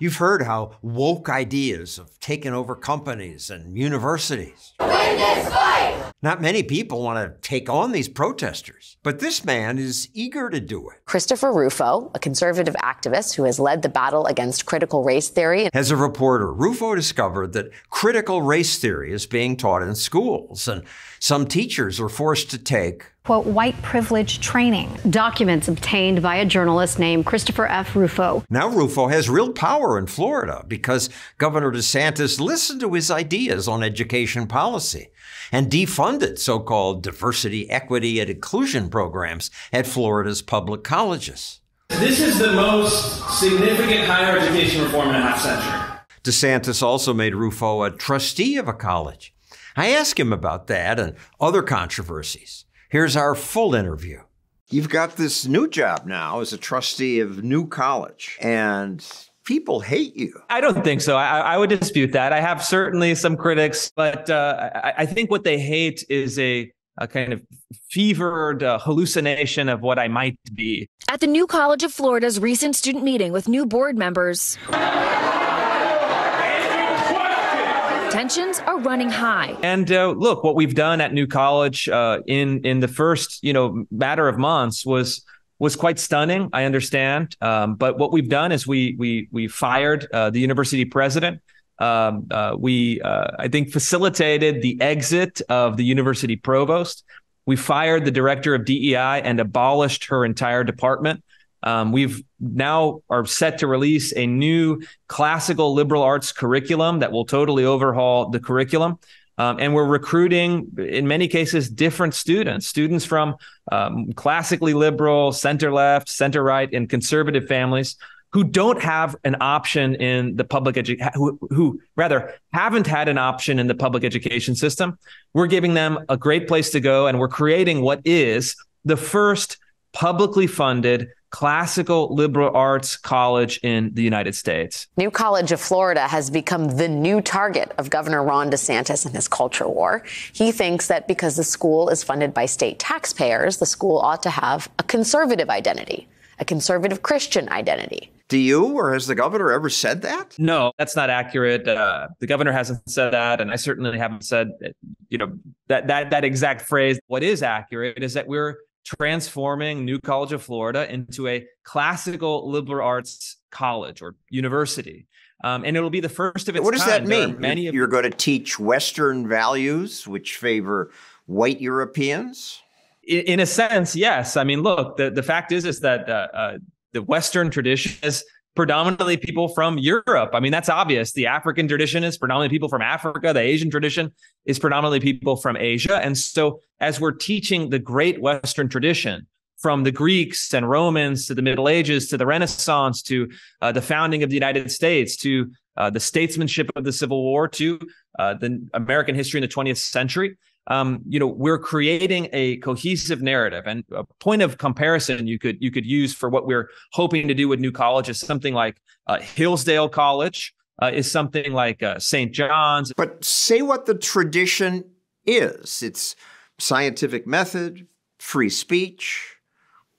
You've heard how woke ideas have taken over companies and universities. Not many people want to take on these protesters, but this man is eager to do it. Christopher Rufo, a conservative activist who has led the battle against critical race theory. As a reporter, Rufo discovered that critical race theory is being taught in schools, and some teachers are forced to take quote, white privilege training. Documents obtained by a journalist named Christopher F. Rufo. Now Rufo has real power in Florida because Governor DeSantis listened to his ideas on education policy and defunded so called diversity, equity, and inclusion programs at Florida's public colleges. This is the most significant higher education reform in a half century. DeSantis also made Rufo a trustee of a college. I asked him about that and other controversies. Here's our full interview. You've got this new job now as a trustee of New College, and people hate you. I don't think so. I, I would dispute that. I have certainly some critics, but uh, I, I, think what they hate is a, a kind of fevered uh, hallucination of what I might be. At the New College of Florida's recent student meeting with new board members. Tensions are running high. And uh, look, what we've done at New College uh, in in the first you know matter of months was was quite stunning. I understand, um, but what we've done is we we we fired uh, the university president. Um, uh, we uh, I think facilitated the exit of the university provost. We fired the director of DEI and abolished her entire department. Um, we've now are set to release a new classical liberal arts curriculum that will totally overhaul the curriculum. Um, and we're recruiting, in many cases, different students, students from um, classically liberal, center left, center right, and conservative families who don't have an option in the public education, who, who rather haven't had an option in the public education system. We're giving them a great place to go, and we're creating what is the first publicly funded classical liberal arts college in the United States. New College of Florida has become the new target of Governor Ron DeSantis and his culture war. He thinks that because the school is funded by state taxpayers, the school ought to have a conservative identity, a conservative Christian identity. Do you or has the governor ever said that? No, that's not accurate. Uh, the governor hasn't said that, and I certainly haven't said, you know, that that that exact phrase. What is accurate is that we're transforming New College of Florida into a classical liberal arts college or university. Um, and it'll be the first of its What does kind. that mean? Many You're going to teach Western values, which favor white Europeans? In, in, a sense, yes. I mean, look, the, the fact is, is that uh, uh, the Western tradition is predominantly people from Europe. I mean, that's obvious. The African tradition is predominantly people from Africa. The Asian tradition is predominantly people from Asia. And so, as we're teaching the great Western tradition, from the Greeks and Romans to the Middle Ages to the Renaissance to uh, the founding of the United States to uh, the statesmanship of the Civil War to uh, the American history in the 20th century um, you know, we're creating a cohesive narrative. And a point of comparison you could you could use for what we're hoping to do with New College is something like uh, Hillsdale College, uh, is something like uh, St. John's. But say what the tradition is. It's scientific method, free speech.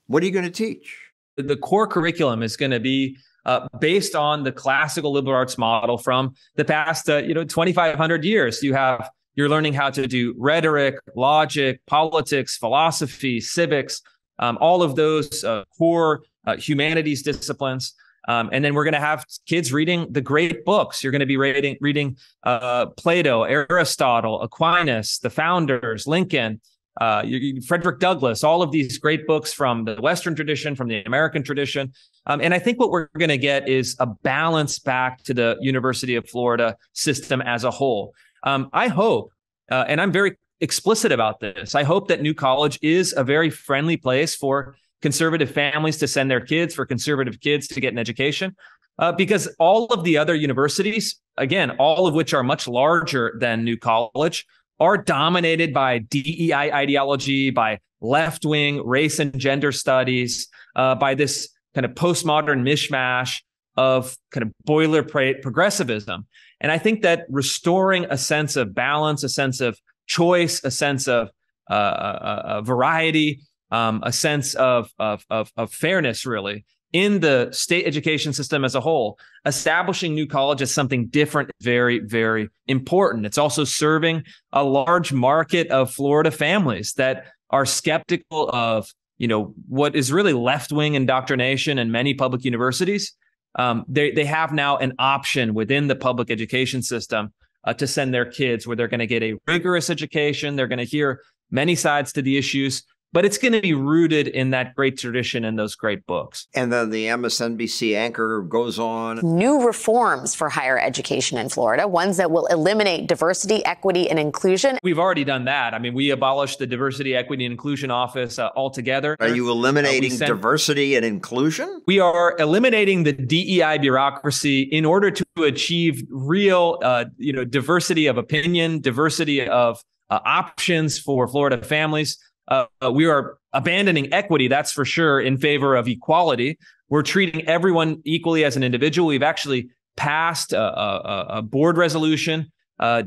What are you going to teach? The core curriculum is going to be uh, based on the classical liberal arts model from the past, uh, you know, 2,500 years. You have you're learning how to do rhetoric, logic, politics, philosophy, civics, um, all of those uh, core uh, humanities disciplines. Um, and then we're going to have kids reading the great books. You're going to be reading reading uh, Plato, Aristotle, Aquinas, the founders, Lincoln, uh, Frederick Douglass, all of these great books from the Western tradition, from the American tradition. Um, and I think what we're going to get is a balance back to the University of Florida system as a whole. Um, I hope, uh, and I'm very explicit about this, I hope that New College is a very friendly place for conservative families to send their kids, for conservative kids to get an education. Uh, because all of the other universities, again, all of which are much larger than New College, are dominated by DEI ideology, by left wing race and gender studies, uh, by this kind of postmodern mishmash of kind of boilerplate progressivism. And I think that restoring a sense of balance, a sense of choice, a sense of uh, uh, uh variety, um, a sense of, of, of, of, fairness, really, in the state education system as a whole, establishing New College as something different, very, very important. It's also serving a large market of Florida families that are skeptical of, you know, what is really left-wing indoctrination in many public universities. Um, they they have now an option within the public education system uh, to send their kids where they're going to get a rigorous education. They're going to hear many sides to the issues but it's going to be rooted in that great tradition and those great books. And then the MSNBC anchor goes on. New reforms for higher education in Florida, ones that will eliminate diversity, equity, and inclusion. We've already done that. I mean, we abolished the Diversity, Equity, and Inclusion Office uh, altogether. Are you eliminating uh, sent, diversity and inclusion? We are eliminating the DEI bureaucracy in order to achieve real, uh, you know, diversity of opinion, diversity of uh, options for Florida families. Uh, we are abandoning equity, that's for sure, in favor of equality. We're treating everyone equally as an individual. We've actually passed a, a, a board resolution uh,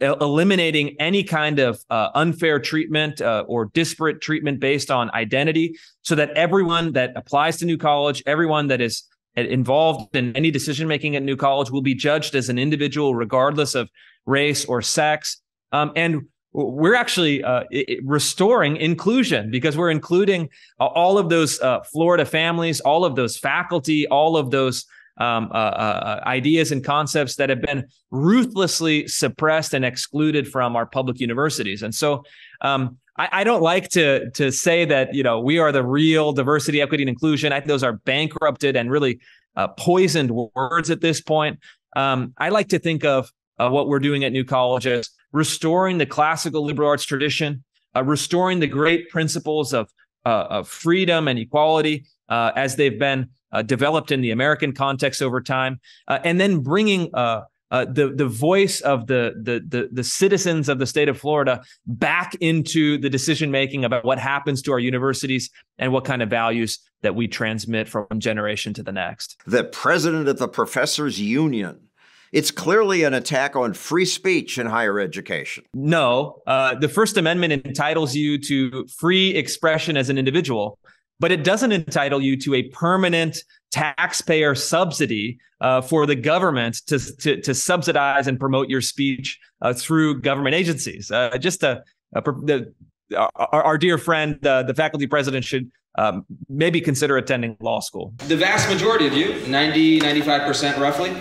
eliminating any kind of uh, unfair treatment uh, or disparate treatment based on identity so that everyone that applies to New College, everyone that is involved in any decision making at New College will be judged as an individual regardless of race or sex. Um, and we're actually uh, restoring inclusion because we're including all of those uh, Florida families, all of those faculty, all of those um, uh, uh, uh, ideas and concepts that have been ruthlessly suppressed and excluded from our public universities. And so, um, I, I, don't like to to say that you know we are the real diversity, equity, and inclusion. I think those are bankrupted and really uh, poisoned words at this point. Um, I like to think of what we're doing at New College as restoring the classical liberal arts tradition, uh, restoring the great principles of, uh, of freedom and equality uh, as they've been uh, developed in the American context over time, uh, and then bringing uh, the the voice of the, the, the the citizens of the state of Florida back into the decision making about what happens to our universities and what kind of values that we transmit from generation to the next. The president of the Professors Union it's clearly an attack on free speech in higher education. No, uh, the First Amendment entitles you to free expression as an individual, but it doesn't entitle you to a permanent taxpayer subsidy uh, for the government to, to, to subsidize and promote your speech uh, through government agencies. Uh, just a, a the, our, our, dear friend, uh, the faculty president, should um, maybe consider attending law school. The vast majority of you, 90, 95% roughly,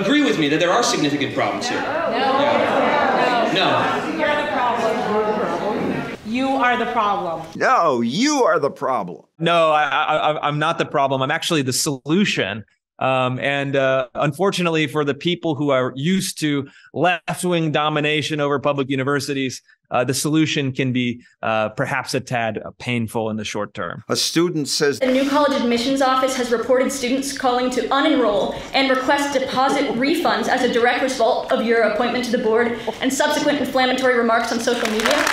agree with me that there are significant problems here. No. No. No. You're the problem. You are the problem. No, you are the problem. No, I, I, I'm not the problem. I'm actually the solution. Um, and uh, unfortunately, for the people who are used to left wing domination over public universities, uh, the solution can be uh, perhaps a tad painful in the short term. A student says The New College Admissions Office has reported students calling to unenroll and request deposit refunds as a direct result of your appointment to the board and subsequent inflammatory remarks on social media.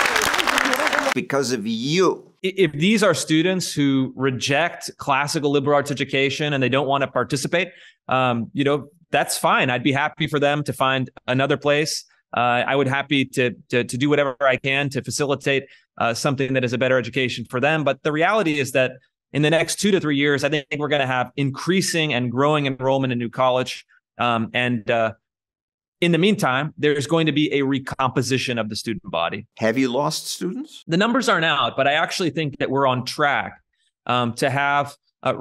Because of you if these are students who reject classical liberal arts education and they don't want to participate, um, you know, that's fine. I'd be happy for them to find another place. Uh, I would happy to, to, to do whatever I can to facilitate uh, something that is a better education for them. But the reality is that in the next two to three years, I think we're going to have increasing and growing enrollment in New College, um, and uh, in the meantime, there's going to be a recomposition of the student body. Have you lost students? The numbers aren't out, but I actually think that we're on track um, to have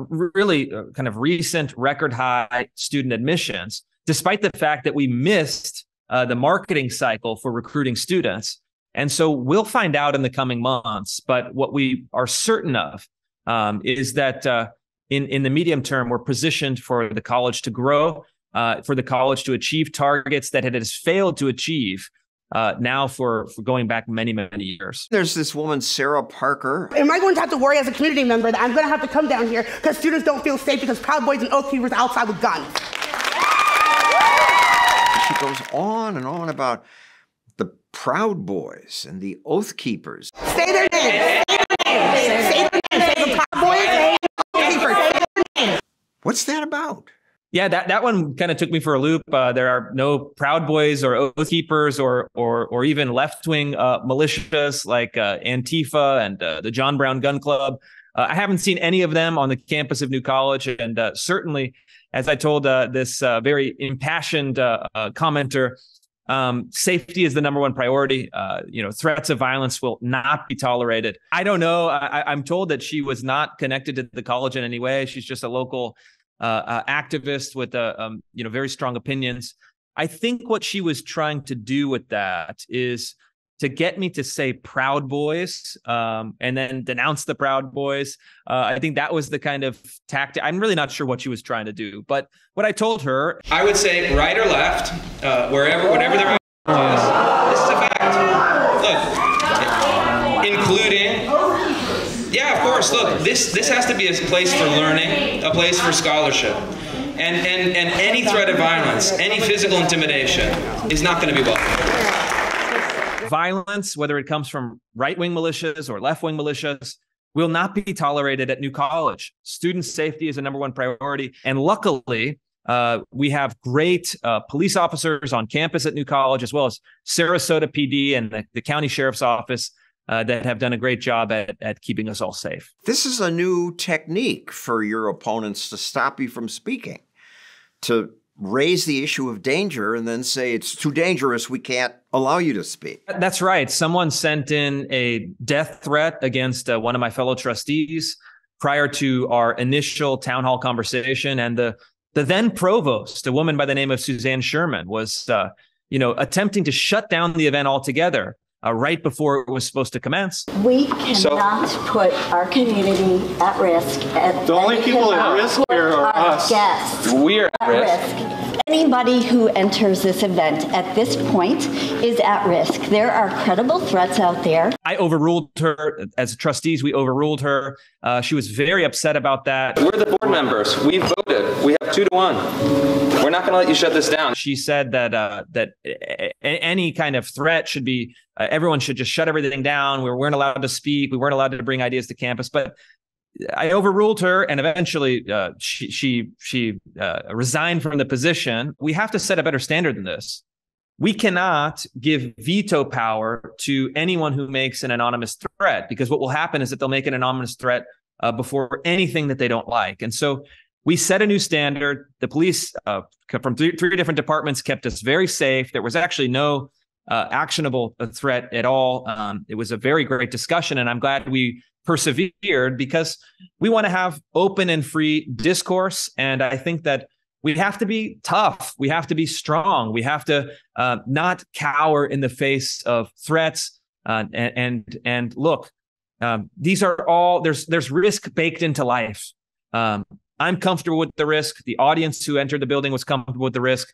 really uh, kind of recent record high student admissions, despite the fact that we missed uh, the marketing cycle for recruiting students. And so we'll find out in the coming months. But what we are certain of um, is that uh, in, in the medium term, we're positioned for the college to grow uh, for the college to achieve targets that it has failed to achieve uh, now for, for going back many, many years. There's this woman, Sarah Parker. Am I going to have to worry as a community member that I'm going to have to come down here because students don't feel safe because Proud Boys and Oath Keepers outside with guns? She goes on and on about the Proud Boys and the Oath Keepers. Say their names. Say their names. Say their names. Say the Proud Boys and Oath Keepers. Say their names. What's that about? Yeah, that, that one kind of took me for a loop. Uh, there are no Proud Boys or Oath Keepers or or or even left wing uh, militias like uh, Antifa and uh, the John Brown Gun Club. Uh, I haven't seen any of them on the campus of New College, and uh, certainly, as I told uh, this uh, very impassioned uh, commenter, um, safety is the number one priority. you know, threats of violence will not be tolerated. I don't know. I, am told that she was not connected to the college in any way. She's just a local activist with, um, you know, very strong opinions. I think what she was trying to do with that is to get me to say Proud Boys um, and then denounce the Proud Boys. Uh, I think that was the kind of tactic. I'm really not sure what she was trying to do, but what I told her, I would say right or left, uh, wherever, whatever their is. This is a fact. Look, including. Yeah, of course. Look, this this has to be a place for learning, a place for scholarship. And, and, and any threat of violence, any physical intimidation is not going to be welcome. Violence, whether it comes from right wing militias or left wing militias, will not be tolerated at New College. Student safety is a number one priority. And luckily, uh, we have great uh, police officers on campus at New College, as well as Sarasota PD and the, the county sheriff's office uh, that have done a great job at, at keeping us all safe. This is a new technique for your opponents to stop you from speaking, to raise the issue of danger and then say it's too dangerous, we can't allow you to speak. That's right. Someone sent in a death threat against uh, one of my fellow trustees prior to our initial town hall conversation, and the the then provost, a woman by the name of Suzanne Sherman, was. Uh, you know, attempting to shut down the event altogether uh, right before it was supposed to commence. We cannot so, put our community at risk. At, the only people at risk here are us. Guests we are at, risk. risk. Anybody who enters this event at this point is at risk. There are credible threats out there. I overruled her as trustees. We overruled her. Uh, she was very upset about that. We're the board members. We voted. We have two to one. We're not going to let you shut this down. She said that uh, that any kind of threat should be uh, everyone should just shut everything down. We weren't allowed to speak. We weren't allowed to bring ideas to campus. But I overruled her, and eventually uh, she she she uh, resigned from the position. We have to set a better standard than this. We cannot give veto power to anyone who makes an anonymous threat because what will happen is that they'll make an anonymous threat uh, before anything that they don't like, and so we set a new standard. The police uh, from three, three different departments kept us very safe. There was actually no uh, actionable threat at all. Um, it was a very great discussion, and I'm glad we persevered because we want to have open and free discourse. And I think that we have to be tough. We have to be strong. We have to uh, not cower in the face of threats. Uh, and, and, and look, um, these are all there's there's risk baked into life. Um, I'm comfortable with the risk. The audience who entered the building was comfortable with the risk.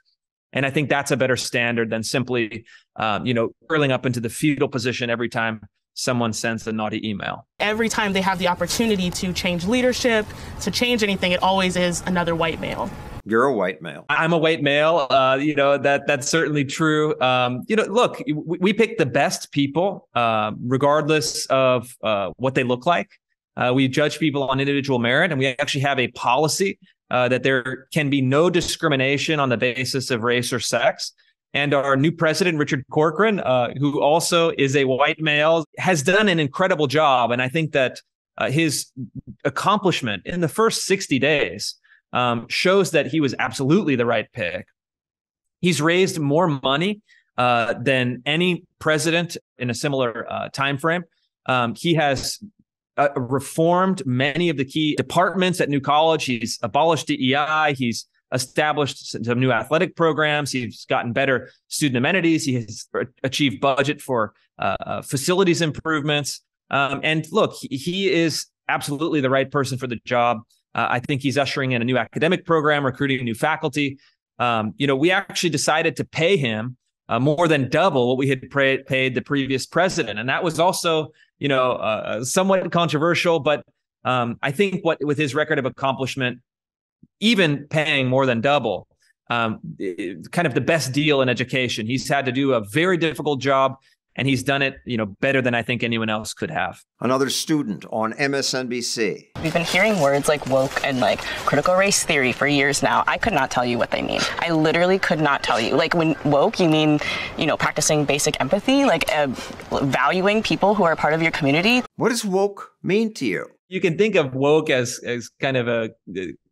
And I think that's a better standard than simply, um, you know, curling up into the fetal position every time someone sends a naughty email. Every time they have the opportunity to change leadership, to change anything, it always is another white male. You're a white male. I'm a white male. Uh, you know that that's certainly true. Um, you know, look, we, we pick the best people, uh, regardless of uh, what they look like. Uh, we judge people on individual merit, and we actually have a policy uh, that there can be no discrimination on the basis of race or sex. And our new president, Richard Corcoran, uh, who also is a white male, has done an incredible job. And I think that uh, his accomplishment in the first 60 days um, shows that he was absolutely the right pick. He's raised more money uh, than any president in a similar uh, time frame. Um, he has uh, reformed many of the key departments at New College. He's abolished DEI. He's established some new athletic programs. He's gotten better student amenities. He has achieved budget for uh, uh, facilities improvements. Um, and look, he, is absolutely the right person for the job. Uh, I think he's ushering in a new academic program, recruiting new faculty. Um, you know, we actually decided to pay him uh, more than double what we had pra- paid the previous president, and that was also, you know, uh, somewhat controversial. But um, I think what with his record of accomplishment, even paying more than double, um, kind of the best deal in education. He's had to do a very difficult job and he's done it, you know, better than I think anyone else could have. Another student on MSNBC. We've been hearing words like woke and like critical race theory for years now. I could not tell you what they mean. I literally could not tell you. Like when woke, you mean, you know, practicing basic empathy, like uh, valuing people who are part of your community. What does woke mean to you? You can think of woke as as kind of a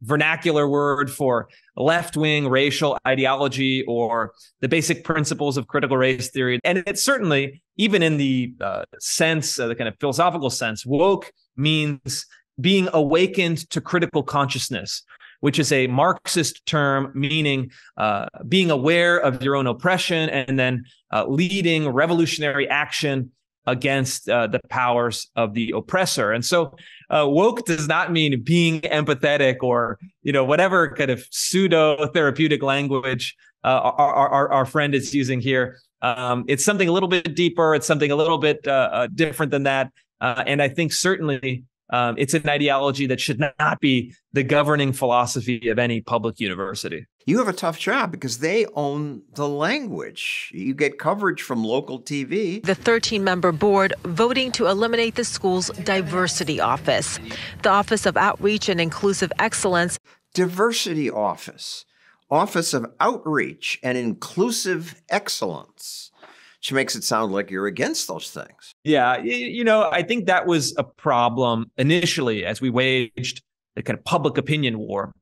vernacular word for left-wing racial ideology or the basic principles of critical race theory and it's certainly even in the uh, sense uh, the kind of philosophical sense woke means being awakened to critical consciousness which is a Marxist term meaning uh, being aware of your own oppression and then uh, leading revolutionary action against uh, the powers of the oppressor. And so uh, woke does not mean being empathetic or, you know, whatever kind of pseudo therapeutic language uh, our, our, our, friend is using here. Um, it's something a little bit deeper. It's something a little bit uh, uh, different than that. Uh, and I think certainly um, it's an ideology that should not be the governing philosophy of any public university. You have a tough job because they own the language. You get coverage from local TV. The 13 member board voting to eliminate the school's diversity office, the Office of Outreach and Inclusive Excellence. Diversity Office, Office of Outreach and Inclusive Excellence she makes it sound like you're against those things. Yeah, you know, I think that was a problem initially as we waged the kind of public opinion war.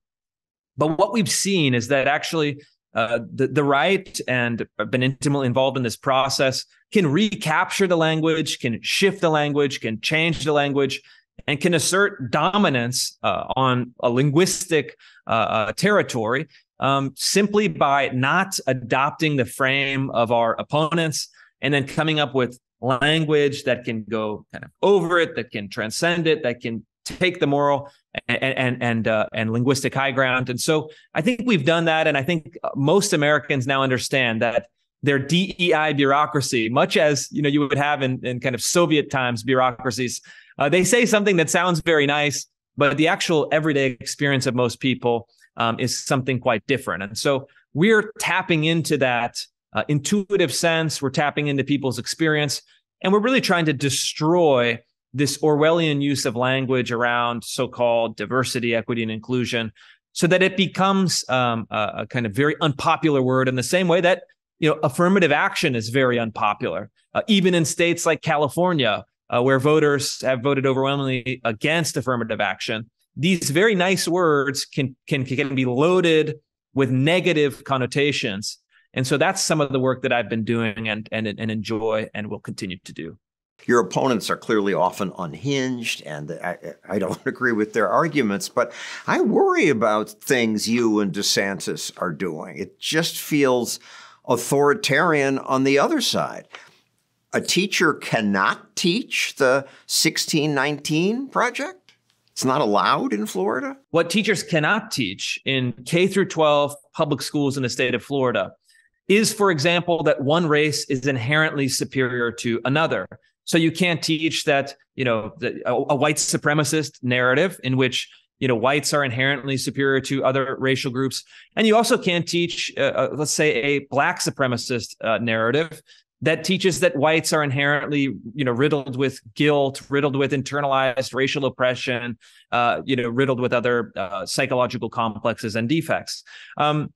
But what we've seen is that actually uh, the the right and I've been intimately involved in this process can recapture the language, can shift the language, can change the language, and can assert dominance uh, on a linguistic uh, uh territory um, simply by not adopting the frame of our opponents and then coming up with language that can go kind of over it, that can transcend it, that can take the moral and and and uh, and linguistic high ground. And so I think we've done that, and I think most Americans now understand that their DEI bureaucracy, much as you know you would have in, in kind of Soviet times bureaucracies, uh, they say something that sounds very nice, but the actual everyday experience of most people um, is something quite different. And so we're tapping into that uh, intuitive sense. We're tapping into people's experience, and we're really trying to destroy this Orwellian use of language around so-called diversity, equity, and inclusion, so that it becomes um, a, a, kind of very unpopular word in the same way that you know affirmative action is very unpopular, uh, even in states like California, uh, where voters have voted overwhelmingly against affirmative action. These very nice words can can can be loaded with negative connotations. And so that's some of the work that i've been doing and and, and enjoy and will continue to do your opponents are clearly often unhinged, and I, I, don't agree with their arguments, but I worry about things you and DeSantis are doing. It just feels authoritarian on the other side. A teacher cannot teach the 1619 project? It's not allowed in Florida? What teachers cannot teach in K through 12 public schools in the state of Florida is, for example, that one race is inherently superior to another. So you can't teach that, you know, the, a, a white supremacist narrative in which you know whites are inherently superior to other racial groups. And you also can't teach uh, uh, let's say a black supremacist uh, narrative that teaches that whites are inherently you know riddled with guilt riddled with internalized racial oppression uh, you know riddled with other uh, psychological complexes and defects. Um,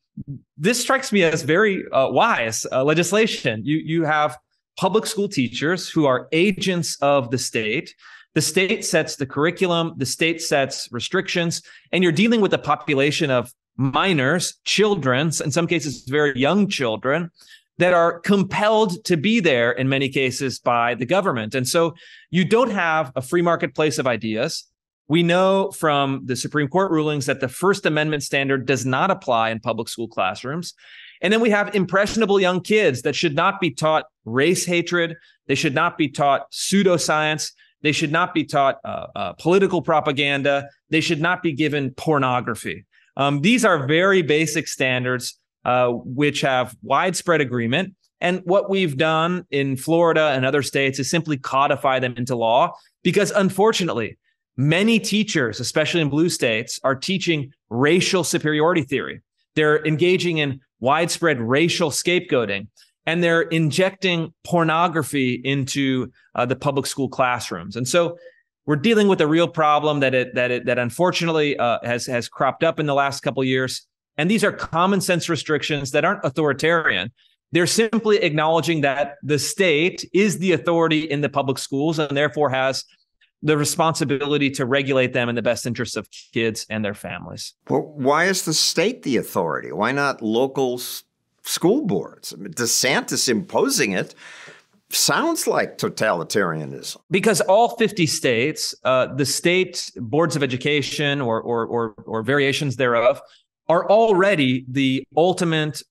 this strikes me as very uh, wise legislation. You you have public school teachers who are agents of the state the state sets the curriculum the state sets restrictions and you're dealing with a population of minors children in some cases very young children that are compelled to be there in many cases by the government. And so you don't have a free marketplace of ideas. We know from the Supreme Court rulings that the First Amendment standard does not apply in public school classrooms. And then we have impressionable young kids that should not be taught race hatred. They should not be taught pseudoscience. They should not be taught uh, uh, political propaganda. They should not be given pornography. Um, these are very basic standards uh, which have widespread agreement. And what we've done in Florida and other states is simply codify them into law because unfortunately, many teachers, especially in blue states, are teaching racial superiority theory. They're engaging in widespread racial scapegoating and they're injecting pornography into uh, the public school classrooms. And so we're dealing with a real problem that it that it that unfortunately uh, has has cropped up in the last couple years. And these are common sense restrictions that aren't authoritarian. They're simply acknowledging that the state is the authority in the public schools and therefore has the responsibility to regulate them in the best interests of kids and their families. Well, why is the state the authority? Why not local school boards? I mean, DeSantis imposing it sounds like totalitarianism. Because all 50 states, uh, the state boards of education or, or, or, or variations thereof, are already the ultimate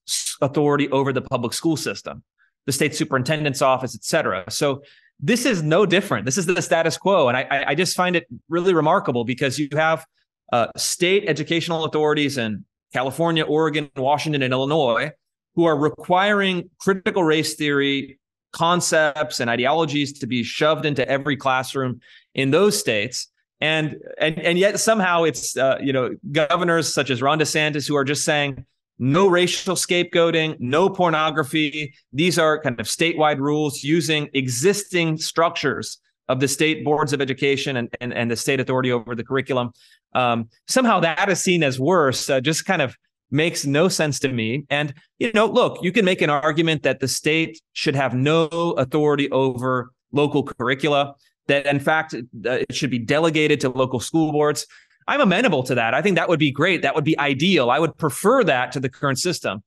authority over the public school system, the state superintendent's office, et cetera. So this is no different. This is the status quo. And I, I just find it really remarkable because you have uh, state educational authorities in California, Oregon, Washington, and Illinois who are requiring critical race theory concepts and ideologies to be shoved into every classroom in those states and and and yet somehow it's uh, you know governors such as Ron DeSantis who are just saying no racial scapegoating, no pornography. These are kind of statewide rules using existing structures of the state boards of education and and, and the state authority over the curriculum. Um, somehow that is seen as worse. Uh, just kind of makes no sense to me. And you know, look, you can make an argument that the state should have no authority over local curricula that in fact uh, it should be delegated to local school boards. I'm amenable to that. I think that would be great. That would be ideal. I would prefer that to the current system.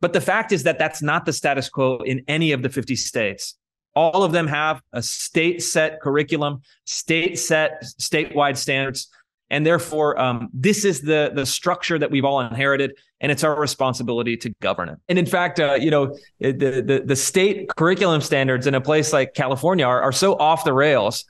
But the fact is that that's not the status quo in any of the 50 states. All of them have a state set curriculum, state set, statewide standards. And therefore, um, this is the the structure that we've all inherited, and it's our responsibility to govern it. And in fact, uh, you know, the, the the state curriculum standards in a place like California are, are so off the rails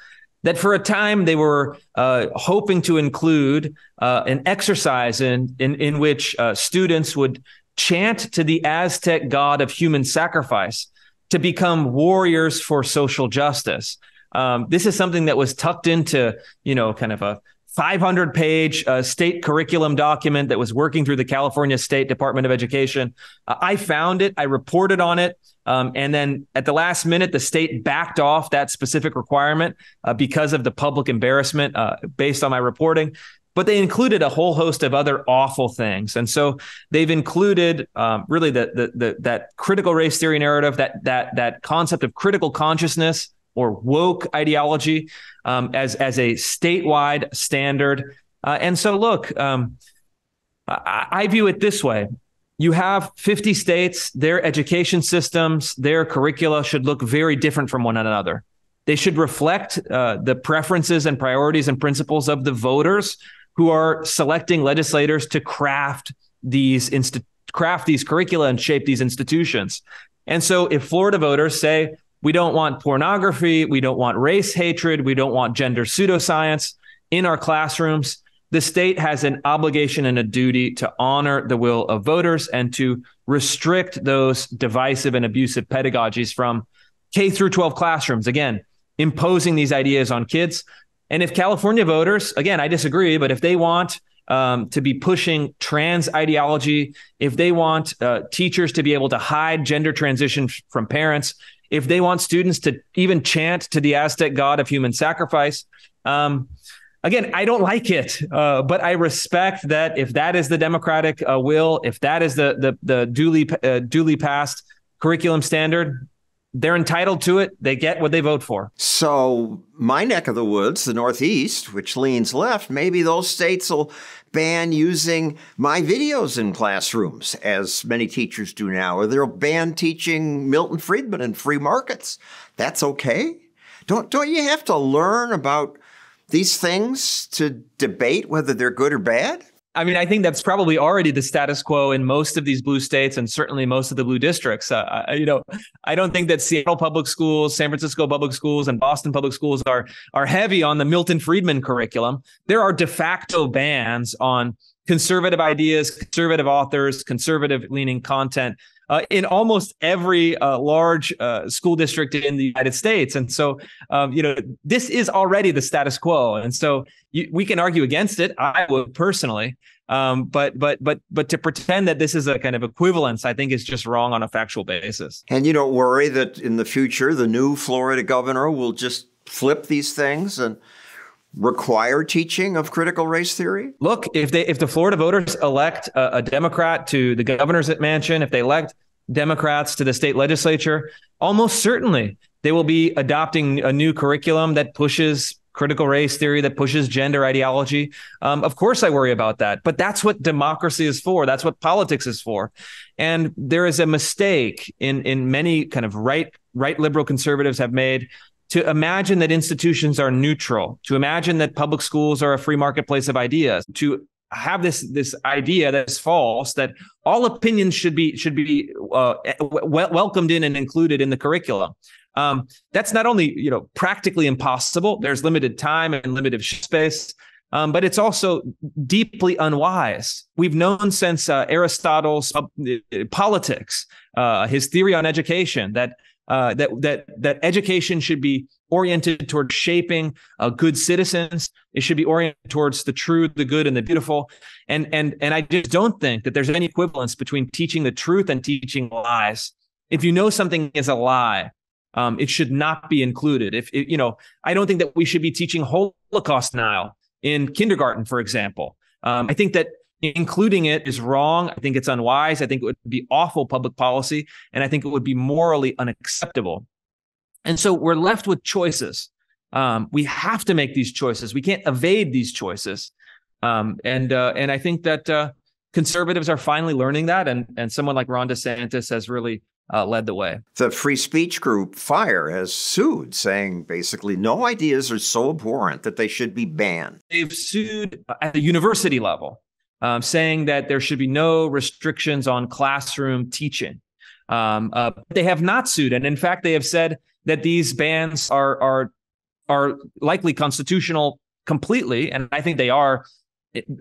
that for a time they were uh, hoping to include uh, an exercise in in, in which uh, students would chant to the Aztec god of human sacrifice to become warriors for social justice. Um, this is something that was tucked into, you know, kind of a 500 page uh, state curriculum document that was working through the California State Department of Education. Uh, I found it, I reported on it. Um, and then at the last minute, the state backed off that specific requirement uh, because of the public embarrassment uh, based on my reporting. But they included a whole host of other awful things, and so they've included um, really the, the, the that critical race theory narrative, that that that concept of critical consciousness, or woke ideology um, as as a statewide standard. Uh, and so, look, um, I, I view it this way: you have 50 states, their education systems, their curricula should look very different from one another. They should reflect uh, the preferences and priorities and principles of the voters who are selecting legislators to craft these inst- craft these curricula and shape these institutions. And so, if Florida voters say we don't want pornography. We don't want race hatred. We don't want gender pseudoscience in our classrooms. The state has an obligation and a duty to honor the will of voters and to restrict those divisive and abusive pedagogies from K through 12 classrooms. Again, imposing these ideas on kids. And if California voters, again, I disagree, but if they want um, to be pushing trans ideology, if they want uh, teachers to be able to hide gender transition from parents, if they want students to even chant to the Aztec god of human sacrifice, um, again, I don't like it, uh, but I respect that if that is the democratic uh, will, if that is the the, the duly uh, duly passed curriculum standard, they're entitled to it. They get what they vote for. So, my neck of the woods, the Northeast, which leans left, maybe those states will ban using my videos in classrooms, as many teachers do now, or they'll ban teaching Milton Friedman in free markets. That's okay. Don't, don't you have to learn about these things to debate whether they're good or bad? I mean, I think that's probably already the status quo in most of these blue states and certainly most of the blue districts. Uh, you know, I don't think that Seattle public schools, San Francisco public schools, and Boston public schools are are heavy on the Milton Friedman curriculum. There are de facto bans on conservative ideas, conservative authors, conservative leaning content uh, in almost every uh, large uh, school district in the United States. And so, um, you know, this is already the status quo. And so you, we can argue against it. I would personally. Um, but but but but to pretend that this is a kind of equivalence, I think is just wrong on a factual basis. And you don't worry that in the future the new Florida governor will just flip these things and require teaching of critical race theory? Look, if they if the Florida voters elect a, a Democrat to the governor's mansion, if they elect Democrats to the state legislature, almost certainly they will be adopting a new curriculum that pushes critical race theory that pushes gender ideology. Um, of course, I worry about that. But that's what democracy is for. That's what politics is for. And there is a mistake in in many kind of right right liberal conservatives have made to imagine that institutions are neutral, to imagine that public schools are a free marketplace of ideas, to have this this idea that's false that all opinions should be should be uh, w- welcomed in and included in the curriculum. Um, that's not only you know practically impossible. There's limited time and limited space. Um, but it's also deeply unwise. We've known since uh, Aristotle's uh, politics, uh, his theory on education, that uh, that that that education should be oriented towards shaping uh, good citizens. It should be oriented towards the true, the good, and the beautiful. And and and I just don't think that there's any equivalence between teaching the truth and teaching lies. If you know something is a lie, um, it should not be included. If you know, I don't think that we should be teaching Holocaust denial in kindergarten, for example. Um, I think that including it is wrong. I think it's unwise. I think it would be awful public policy, and I think it would be morally unacceptable. And so we're left with choices. Um, we have to make these choices. We can't evade these choices. Um, and uh, and I think that uh, conservatives are finally learning that, and and someone like Ron DeSantis has really uh, led the way. The free speech group Fire has sued, saying basically no ideas are so abhorrent that they should be banned. They've sued at the university level um, saying that there should be no restrictions on classroom teaching. Um, uh, they have not sued, and in fact, they have said that these bans are are are likely constitutional completely, and I think they are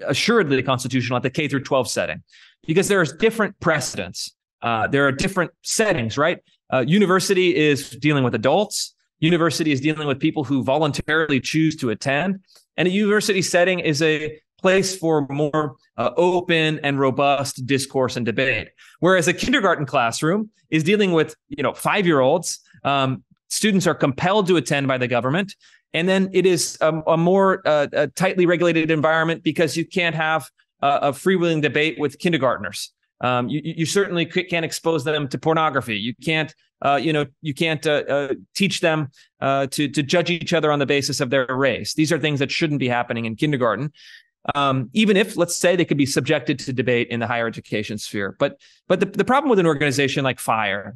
assuredly constitutional at the K through 12 setting, because there is different precedents. Uh, there are different settings, right? Uh, university is dealing with adults. University is dealing with people who voluntarily choose to attend, and a university setting is a place for more uh, open and robust discourse and debate. Whereas a kindergarten classroom is dealing with, you know, five year olds. Um, students are compelled to attend by the government. And then it is a, a more uh, a tightly regulated environment because you can't have a freewheeling debate with kindergartners. Um, you, you, certainly can't expose them to pornography. You can't, uh, you know, you can't uh, uh, teach them uh, to to judge each other on the basis of their race. These are things that shouldn't be happening in kindergarten um, even if let's say they could be subjected to debate in the higher education sphere. But but the, the problem with an organization like Fire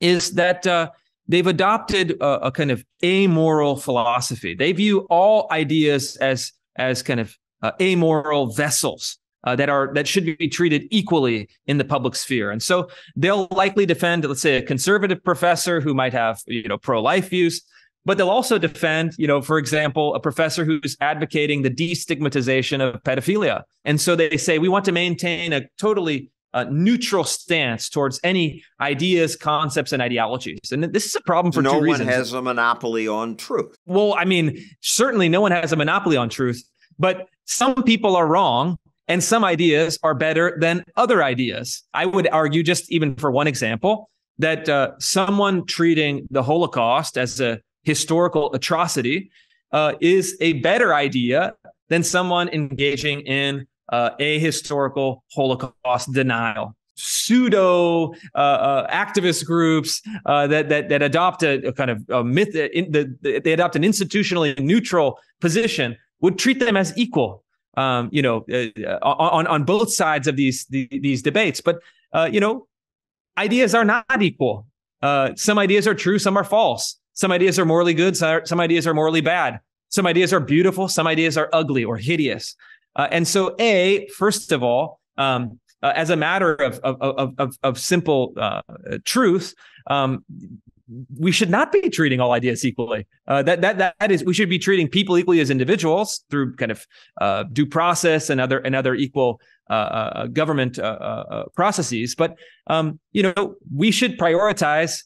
is that uh, they've adopted a, a, kind of amoral philosophy. They view all ideas as as kind of uh, amoral vessels. Uh, that are that should be treated equally in the public sphere, and so they'll likely defend, let's say, a conservative professor who might have you know pro-life views, but they'll also defend, you know, for example, a professor who's advocating the destigmatization of pedophilia. And so they say we want to maintain a totally uh, neutral stance towards any ideas, concepts, and ideologies. And this is a problem for no two reasons. No one has a monopoly on truth. Well, I mean, certainly no one has a monopoly on truth, but some people are wrong and some ideas are better than other ideas. I would argue, just even for one example, that uh, someone treating the Holocaust as a historical atrocity uh, is a better idea than someone engaging in uh, ahistorical Holocaust denial. Pseudo uh, uh activist groups uh, that that that adopt a, a kind of a myth, uh, the, they adopt an institutionally neutral position would treat them as equal. Um, you know, on on both sides of these these debates, but you know, ideas are not equal. some ideas are true, some are false. Some ideas are morally good, some ideas are morally bad. Some ideas are beautiful, some ideas are ugly or hideous. Uh, and so, A, first of all, um, uh, as a matter of, of, of, of, of simple uh, truth, um, we should not be treating all ideas equally. Uh, that that that is, we should be treating people equally as individuals through kind of uh, due process and other and other equal uh, uh government uh, processes. But um, you know, we should prioritize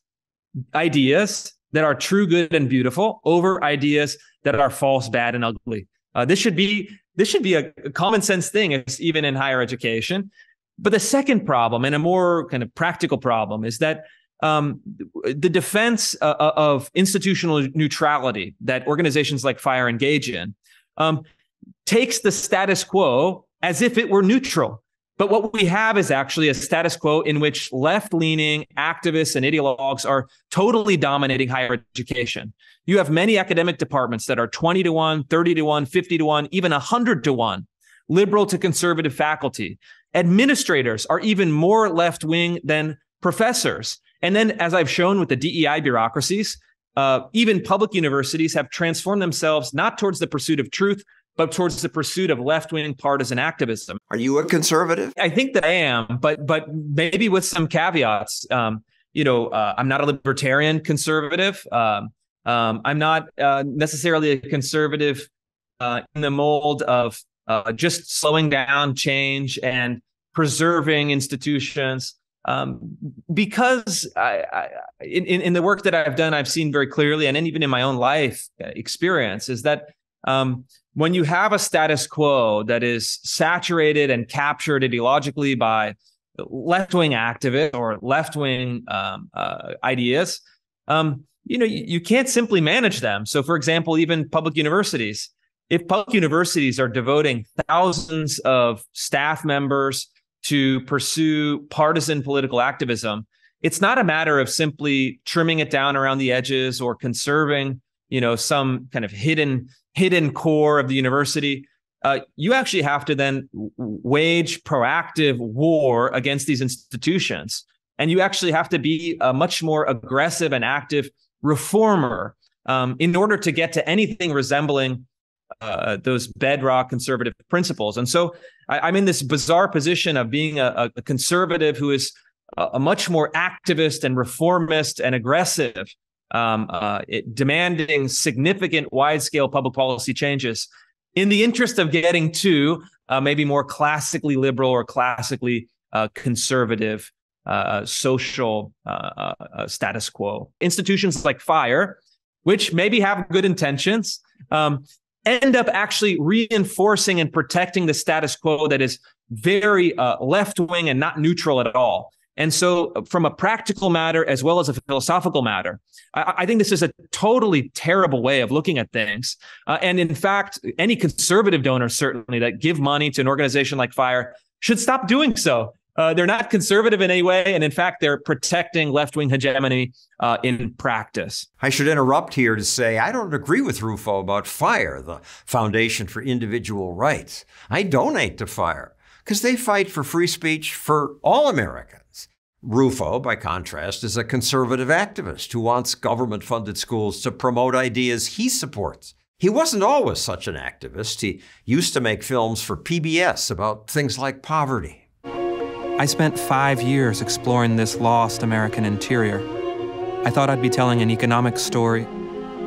ideas that are true, good, and beautiful over ideas that are false, bad, and ugly. Uh, this should be this should be a, a common sense thing, even in higher education. But the second problem, and a more kind of practical problem, is that um, the defense uh, uh of institutional neutrality that organizations like FIRE engage in um, takes the status quo as if it were neutral. But what we have is actually a status quo in which left leaning activists and ideologues are totally dominating higher education. You have many academic departments that are 20 to 1, 30 to 1, 50 to 1, even 100 to 1, liberal to conservative faculty. Administrators are even more left wing than professors. And then, as I've shown with the DEI bureaucracies, uh, even public universities have transformed themselves not towards the pursuit of truth, but towards the pursuit of left-wing partisan activism. Are you a conservative? I think that I am, but but maybe with some caveats. Um, you know, uh, I'm not a libertarian conservative. Um, um, I'm not uh, necessarily a conservative uh, in the mold of uh, just slowing down change and preserving institutions. Um, because I, I, in, in the work that I've done, I've seen very clearly, and even in my own life uh, experience, is that um, when you have a status quo that is saturated and captured ideologically by left wing activists or left wing um, uh, ideas, um, you know, you, you can't simply manage them. So, for example, even public universities, if public universities are devoting thousands of staff members to pursue partisan political activism, it's not a matter of simply trimming it down around the edges or conserving, you know, some kind of hidden hidden core of the university. Uh, you actually have to then wage proactive war against these institutions, and you actually have to be a much more aggressive and active reformer um, in order to get to anything resembling uh, those bedrock conservative principles. And so I, am in this bizarre position of being a, a conservative who is a, a, much more activist and reformist and aggressive, um, uh, it, demanding significant wide scale public policy changes in the interest of getting to uh, maybe more classically liberal or classically uh, conservative uh, social uh, uh, status quo. Institutions like FIRE, which maybe have good intentions, um, end up actually reinforcing and protecting the status quo that is very uh, left wing and not neutral at all. And so, uh, from a practical matter as well as a philosophical matter, I, I think this is a totally terrible way of looking at things. Uh, and in fact, any conservative donor certainly that give money to an organization like Fire should stop doing so uh, they're not conservative in any way. And in fact, they're protecting left wing hegemony uh, in practice. I should interrupt here to say I don't agree with Rufo about FIRE, the Foundation for Individual Rights. I donate to FIRE because they fight for free speech for all Americans. Rufo, by contrast, is a conservative activist who wants government funded schools to promote ideas he supports. He wasn't always such an activist. He used to make films for PBS about things like poverty I spent five years exploring this lost American interior. I thought I'd be telling an economic story,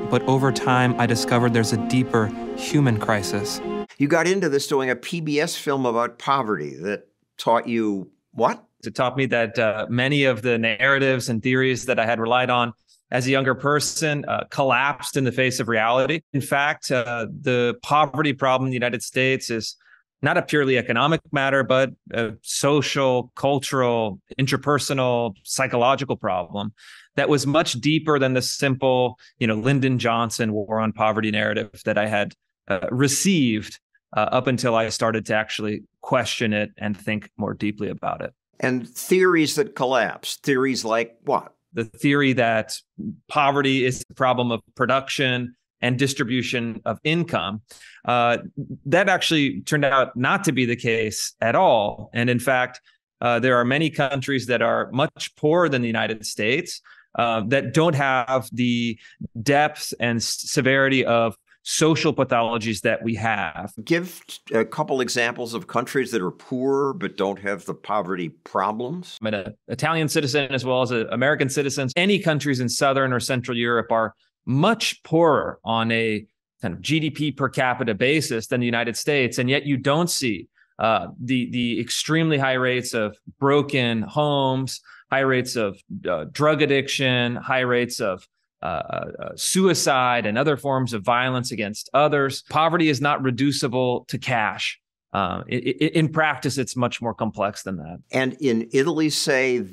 but over time I discovered there's a deeper human crisis. You got into this doing a PBS film about poverty that taught you what? It taught me that uh, many of the narratives and theories that I had relied on as a younger person uh, collapsed in the face of reality. In fact, uh, the poverty problem in the United States is not a purely economic matter, but a social, cultural, interpersonal, psychological problem that was much deeper than the simple, you know, Lyndon Johnson war on poverty narrative that I had uh, received uh, up until I started to actually question it and think more deeply about it. And theories that collapse, theories like what? The theory that poverty is the problem of production and distribution of income. Uh, that actually turned out not to be the case at all. And in fact, uh, there are many countries that are much poorer than the United States uh, that don't have the depth and severity of social pathologies that we have. Give a couple examples of countries that are poor but don't have the poverty problems. I'm an Italian citizen as well as an American citizen. Any countries in Southern or Central Europe are much poorer on a kind of GDP per capita basis than the United States, and yet you don't see uh, the the extremely high rates of broken homes, high rates of uh, drug addiction, high rates of uh, uh suicide and other forms of violence against others. Poverty is not reducible to cash. Uh, in practice, it's much more complex than that. And in Italy, say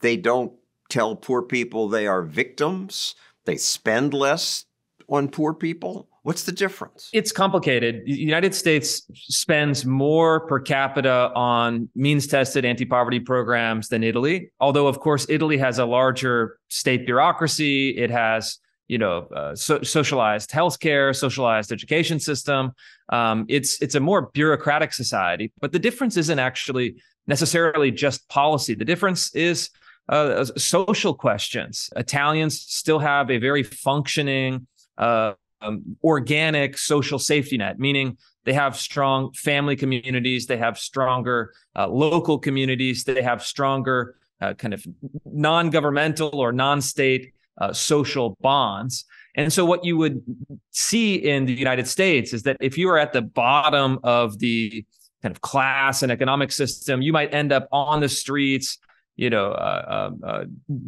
they don't tell poor people they are victims they spend less on poor people? What's the difference? It's complicated. The United States spends more per capita on means tested anti poverty programs than Italy. Although, of course, Italy has a larger state bureaucracy, it has you know, uh, so, socialized healthcare, socialized education system. Um, it's it's a more bureaucratic society, but the difference isn't actually necessarily just policy. The difference is uh, social questions. Italians still have a very functioning, uh, um, organic social safety net, meaning they have strong family communities, they have stronger uh, local communities, they have stronger uh, kind of non-governmental or non-state uh, social bonds. And so, what you would see in the United States is that if you are at the bottom of the kind of class and economic system, you might end up on the streets, you know, uh, um, uh,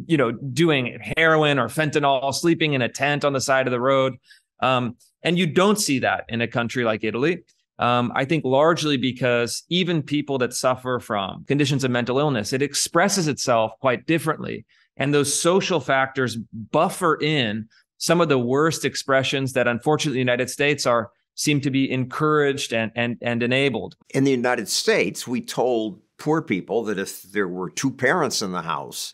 you know, doing heroin or fentanyl, sleeping in a tent on the side of the road. Um, and you don't see that in a country like Italy. Um, I think largely because even people that suffer from conditions of mental illness, it expresses itself quite differently. And those social factors buffer in some of the worst expressions that unfortunately the United States are seem to be encouraged and, and, and enabled. In the United States, we told poor people that if there were two parents in the house,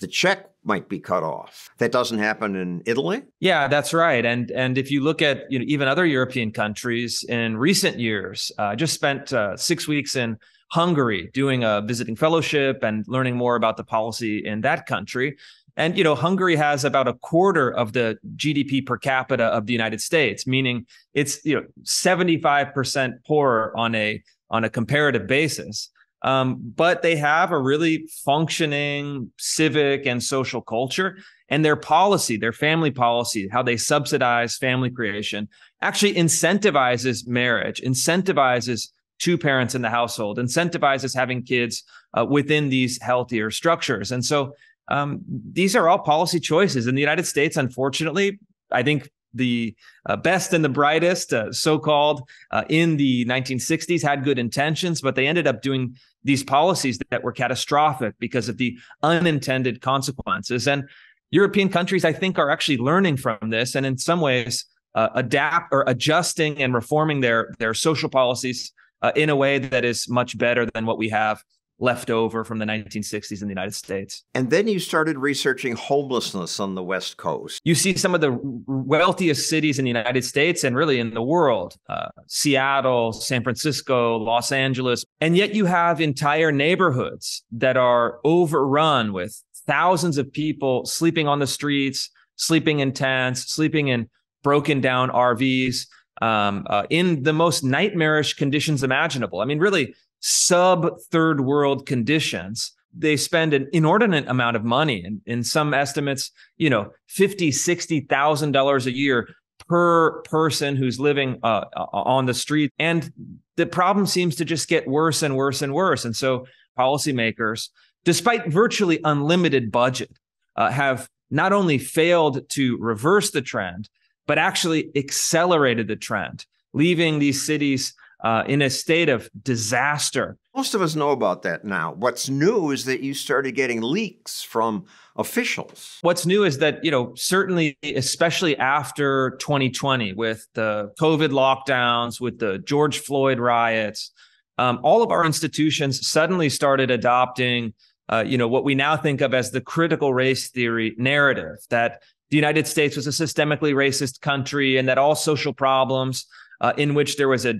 the check might be cut off. That doesn't happen in Italy? Yeah, that's right. And and if you look at you know even other European countries in recent years, uh, I just spent uh, six weeks in Hungary doing a visiting fellowship and learning more about the policy in that country. And you know, Hungary has about a quarter of the GDP per capita of the United States, meaning it's you know 75% poorer on a on a comparative basis. Um, but they have a really functioning civic and social culture, and their policy, their family policy, how they subsidize family creation, actually incentivizes marriage, incentivizes two parents in the household, incentivizes having kids uh, within these healthier structures. And so um, these are all policy choices. In the United States, unfortunately, I think the uh, best and the brightest, uh, so called, uh, in the 1960s had good intentions, but they ended up doing these policies that were catastrophic because of the unintended consequences. And European countries, I think, are actually learning from this and in some ways uh, adapt or adjusting and reforming their, their social policies uh, in a way that is much better than what we have left over from the 1960s in the United States. And then you started researching homelessness on the West Coast. You see some of the wealthiest cities in the United States and really in the world uh, Seattle, San Francisco, Los Angeles. And yet you have entire neighborhoods that are overrun with thousands of people sleeping on the streets, sleeping in tents, sleeping in broken down RVs um, uh, in the most nightmarish conditions imaginable. I mean, really sub third world conditions. They spend an inordinate amount of money, and in some estimates, you know, fifty, sixty thousand dollars a year per person who's living uh, on the street, and the problem seems to just get worse and worse and worse. And so, policymakers, despite virtually unlimited budget, uh, have not only failed to reverse the trend, but actually accelerated the trend, leaving these cities uh, in a state of disaster. Most of us know about that now. What's new is that you started getting leaks from officials. What's new is that, you know, certainly, especially after 2020, with the COVID lockdowns, with the George Floyd riots, um, all of our institutions suddenly started adopting uh, you know what we now think of as the critical race theory narrative that the United States was a systemically racist country and that all social problems uh, in which there was a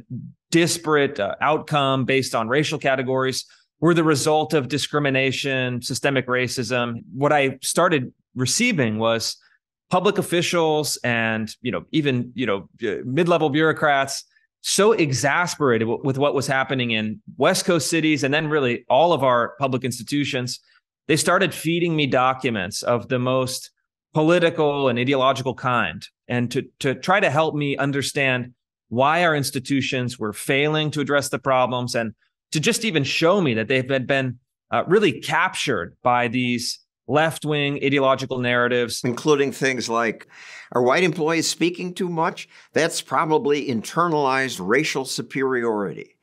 disparate uh, outcome based on racial categories were the result of discrimination, systemic racism. What I started receiving was public officials and you know even you know uh, mid-level bureaucrats so exasperated with what was happening in west coast cities and then really all of our public institutions they started feeding me documents of the most political and ideological kind, and to, to try to help me understand why our institutions were failing to address the problems and to just even show me that they've been, been uh, really captured by these left wing ideological narratives. Including things like are white employees speaking too much? That's probably internalized racial superiority.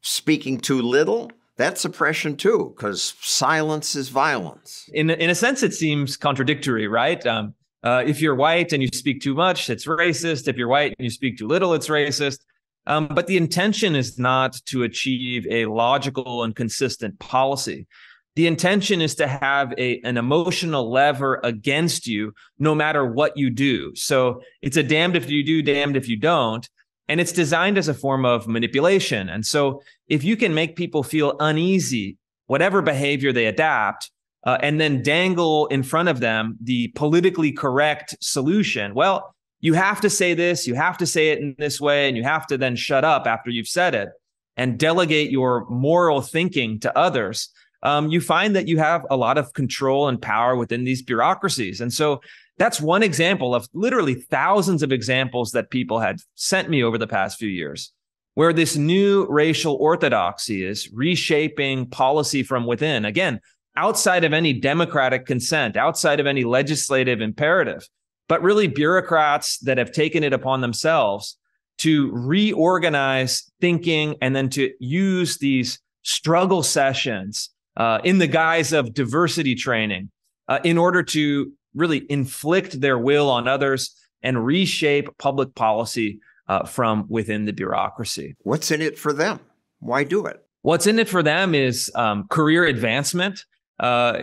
Speaking too little? that's oppression too, because silence is violence. In in a sense, it seems contradictory, right? Um, Uh, if you're white and you speak too much, it's racist. If you're white and you speak too little, it's racist. Um, but the intention is not to achieve a logical and consistent policy. The intention is to have a, an emotional lever against you no matter what you do. So it's a damned if you do, damned if you don't. And it's designed as a form of manipulation. And so if you can make people feel uneasy, whatever behavior they adapt, uh, and then dangle in front of them the politically correct solution, well, you have to say this, you have to say it in this way, and you have to then shut up after you've said it and delegate your moral thinking to others. Um, you find that you have a lot of control and power within these bureaucracies. And so that's one example of literally thousands of examples that people had sent me over the past few years, where this new racial orthodoxy is reshaping policy from within. Again, outside of any democratic consent, outside of any legislative imperative but really bureaucrats that have taken it upon themselves to reorganize thinking and then to use these struggle sessions uh, in the guise of diversity training uh, in order to really inflict their will on others and reshape public policy uh, from within the bureaucracy. What's in it for them? Why do it? What's in it for them is um, career advancement. Uh,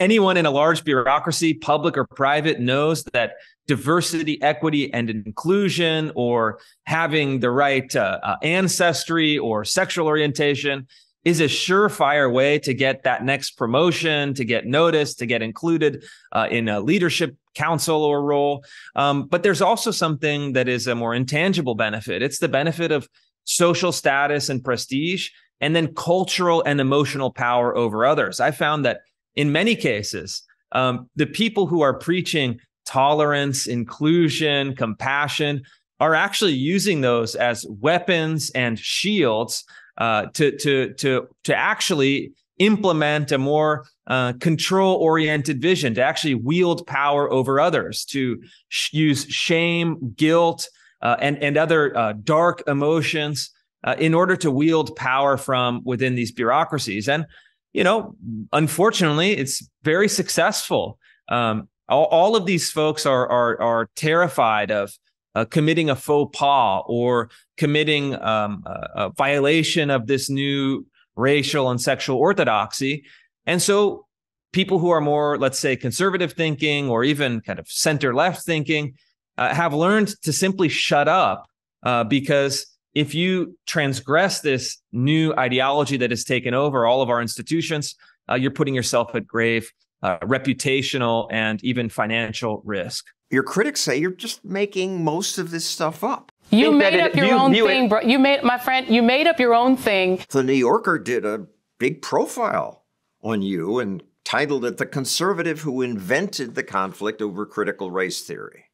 anyone in a large bureaucracy, public or private, knows that diversity, equity, and inclusion, or having the right uh, uh, ancestry or sexual orientation, is a surefire way to get that next promotion, to get noticed, to get included uh, in a leadership council or role. Um, but there's also something that is a more intangible benefit. It's the benefit of social status and prestige and then cultural and emotional power over others. I found that in many cases, um, the people who are preaching tolerance, inclusion, compassion are actually using those as weapons and shields uh, to to to to actually implement a more uh, control oriented vision to actually wield power over others to sh- use shame guilt uh, and and other uh, dark emotions uh, in order to wield power from within these bureaucracies. And, you know, unfortunately, it's very successful. Um, all, all, of these folks are, are, are terrified of uh, committing a faux pas or committing um, a, a violation of this new racial and sexual orthodoxy. And so people who are more, let's say, conservative thinking or even kind of center left thinking uh, have learned to simply shut up uh, because if you transgress this new ideology that has taken over all of our institutions, uh, you're putting yourself at grave uh, reputational and even financial risk. Your critics say you're just making most of this stuff up. You made up your own thing, bro. You made, my friend, you made up your own thing. The New Yorker did a big profile on you and titled it The Conservative Who Invented the Conflict Over Critical Race Theory.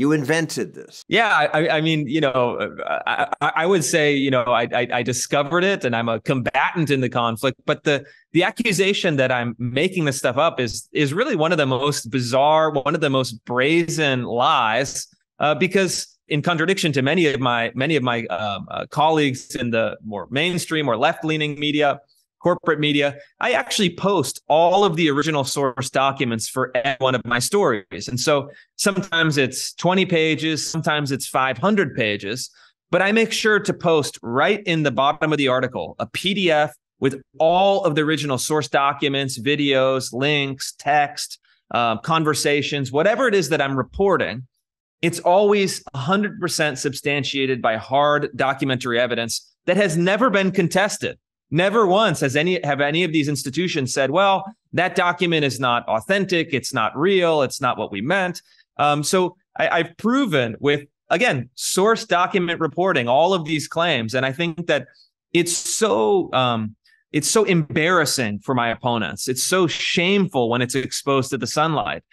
You invented this. Yeah, I, I mean, you know, I, I, would say, you know, I, I, discovered it, and I'm a combatant in the conflict. But the the accusation that I'm making this stuff up is is really one of the most bizarre, one of the most brazen lies, uh, because in contradiction to many of my many of my um, uh, colleagues in the more mainstream or left leaning media, corporate media, I actually post all of the original source documents for one of my stories. And so sometimes it's 20 pages, sometimes it's 500 pages, but I make sure to post right in the bottom of the article a PDF with all of the original source documents, videos, links, text, uh, conversations, whatever it is that I'm reporting. It's always 100% substantiated by hard documentary evidence that has never been contested. Never once has any have any of these institutions said, "Well, that document is not authentic. It's not real. It's not what we meant." Um, so I, have proven with again source document reporting all of these claims, and I think that it's so um, it's so embarrassing for my opponents. It's so shameful when it's exposed to the sunlight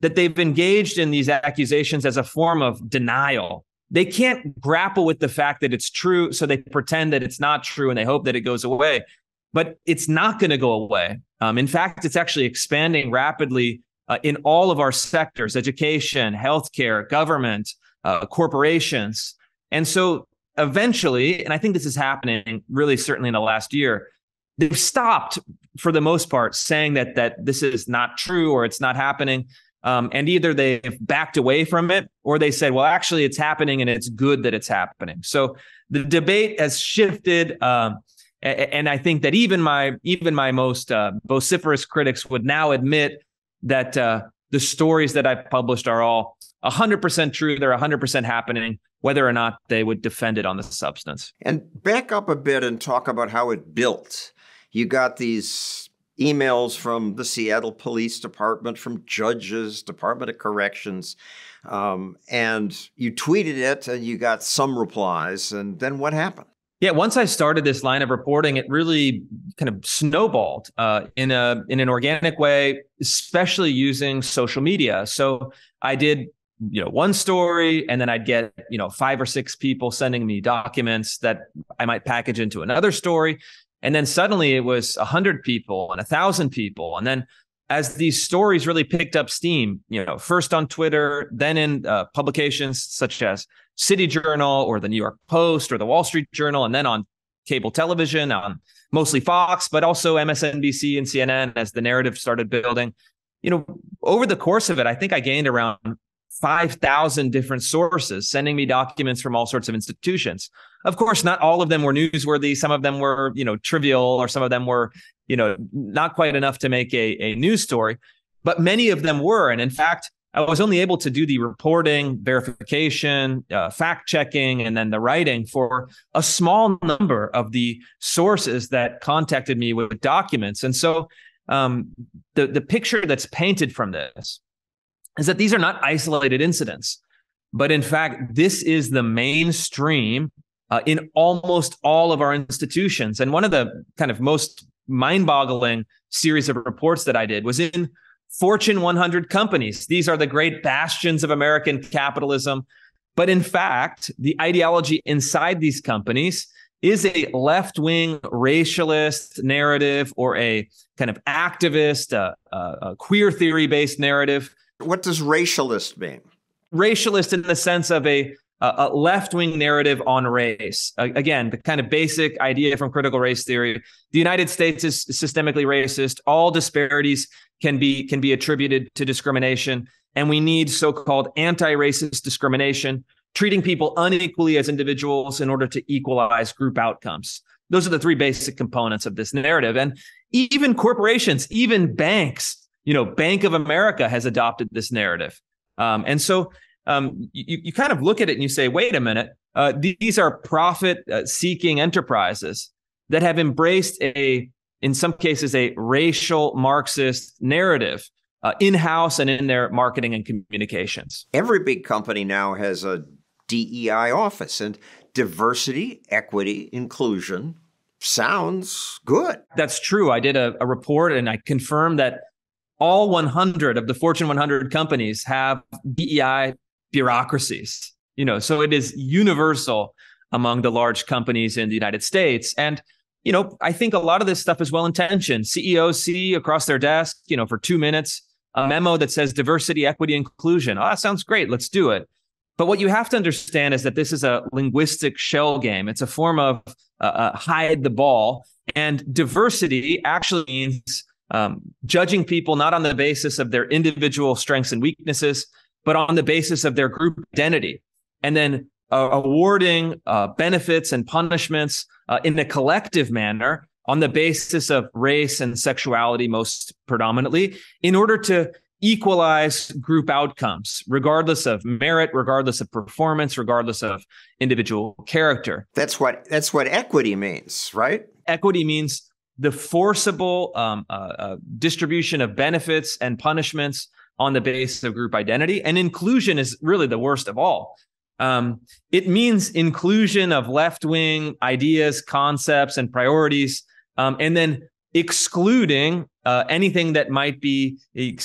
that they've engaged in these accusations as a form of denial they can't grapple with the fact that it's true. So they pretend that it's not true and they hope that it goes away. But it's not going to go away. Um, in fact, it's actually expanding rapidly uh, in all of our sectors education, healthcare, government, uh, corporations. And so eventually, and I think this is happening really certainly in the last year, they've stopped for the most part saying that that this is not true or it's not happening Um, and either they've backed away from it or they said, well, actually, it's happening and it's good that it's happening. So the debate has shifted. Um, and I think that even my even my most uh, vociferous critics would now admit that uh, the stories that I've published are all 100% true. They're 100% happening, whether or not they would defend it on the substance. And back up a bit and talk about how it built. You got these emails from the Seattle Police Department, from judges, Department of Corrections, um, and you tweeted it and you got some replies. And then what happened? Yeah, once I started this line of reporting, it really kind of snowballed uh, in a in an organic way, especially using social media. So I did you know one story and then i'd get you know five or six people sending me documents that i might package into another story and then suddenly it was a hundred people and a thousand people and then as these stories really picked up steam you know first on twitter then in uh, publications such as city journal or the new york post or the wall street journal and then on cable television on mostly fox but also msnbc and cnn as the narrative started building you know over the course of it i think i gained around 5,000 different sources sending me documents from all sorts of institutions. Of course, not all of them were newsworthy. Some of them were, you know, trivial or some of them were, you know, not quite enough to make a, a news story, but many of them were. And in fact, I was only able to do the reporting, verification, uh, fact checking, and then the writing for a small number of the sources that contacted me with documents. And so um, the, the picture that's painted from this is that these are not isolated incidents, but in fact, this is the mainstream uh, in almost all of our institutions. And one of the kind of most mind boggling series of reports that I did was in Fortune 100 companies. These are the great bastions of American capitalism. But in fact, the ideology inside these companies is a left wing racialist narrative or a kind of activist, uh, uh, a queer theory based narrative what does racialist mean? Racialist in the sense of a, a left wing narrative on race. Again, the kind of basic idea from critical race theory. The United States is systemically racist. All disparities can be can be attributed to discrimination, and we need so-called anti-racist discrimination, treating people unequally as individuals in order to equalize group outcomes. Those are the three basic components of this narrative. And even corporations, even banks you know, Bank of America has adopted this narrative. Um, and so um, you, you kind of look at it and you say, wait a minute, uh, these are profit uh, seeking enterprises that have embraced a, in some cases, a racial Marxist narrative uh, in house and in their marketing and communications. Every big company now has a DEI office and diversity, equity, inclusion sounds good. That's true. I did a, a report and I confirmed that all 100 of the Fortune 100 companies have DEI bureaucracies. You know, so it is universal among the large companies in the United States. And you know, I think a lot of this stuff is well intentioned. CEOs see across their desk, you know, for two minutes, a memo that says diversity, equity, inclusion. Oh, that sounds great. Let's do it. But what you have to understand is that this is a linguistic shell game. It's a form of uh, uh, hide the ball. And diversity actually means um, judging people not on the basis of their individual strengths and weaknesses, but on the basis of their group identity, and then uh, awarding uh, benefits and punishments uh, in a collective manner on the basis of race and sexuality, most predominantly, in order to equalize group outcomes, regardless of merit, regardless of performance, regardless of individual character. That's what that's what equity means, right? Equity means the forcible um, uh, uh, distribution of benefits and punishments on the basis of group identity. And inclusion is really the worst of all. Um, it means inclusion of left wing ideas, concepts, and priorities, um, and then excluding uh, anything that might be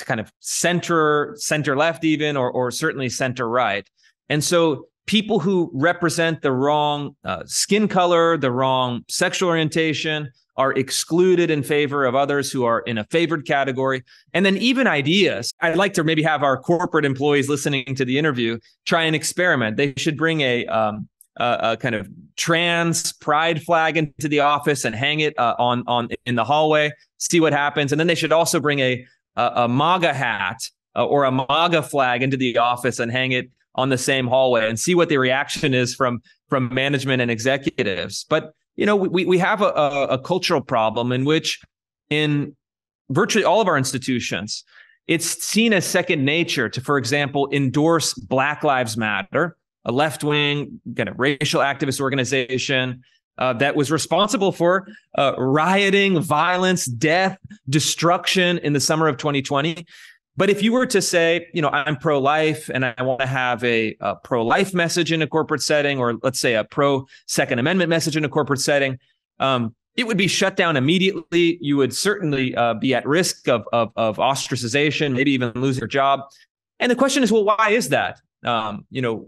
kind of center, center left, even, or, or certainly center right. And so people who represent the wrong uh, skin color, the wrong sexual orientation, are excluded in favor of others who are in a favored category. And then even ideas. I'd like to maybe have our corporate employees listening to the interview try and experiment. They should bring a, um, a, a kind of trans pride flag into the office and hang it uh, on on in the hallway. See what happens. And then they should also bring a a, a MAGA hat uh, or a MAGA flag into the office and hang it on the same hallway and see what the reaction is from from management and executives. But you know, we we have a, a, cultural problem in which in virtually all of our institutions, it's seen as second nature to, for example, endorse Black Lives Matter, a left wing kind of racial activist organization uh, that was responsible for uh, rioting, violence, death, destruction in the summer of 2020. But if you were to say, you know, I'm pro life and I want to have a, a pro life message in a corporate setting, or let's say a pro Second Amendment message in a corporate setting, um, it would be shut down immediately. You would certainly uh, be at risk of, of, of ostracization, maybe even lose your job. And the question is, well, why is that? Um, you know,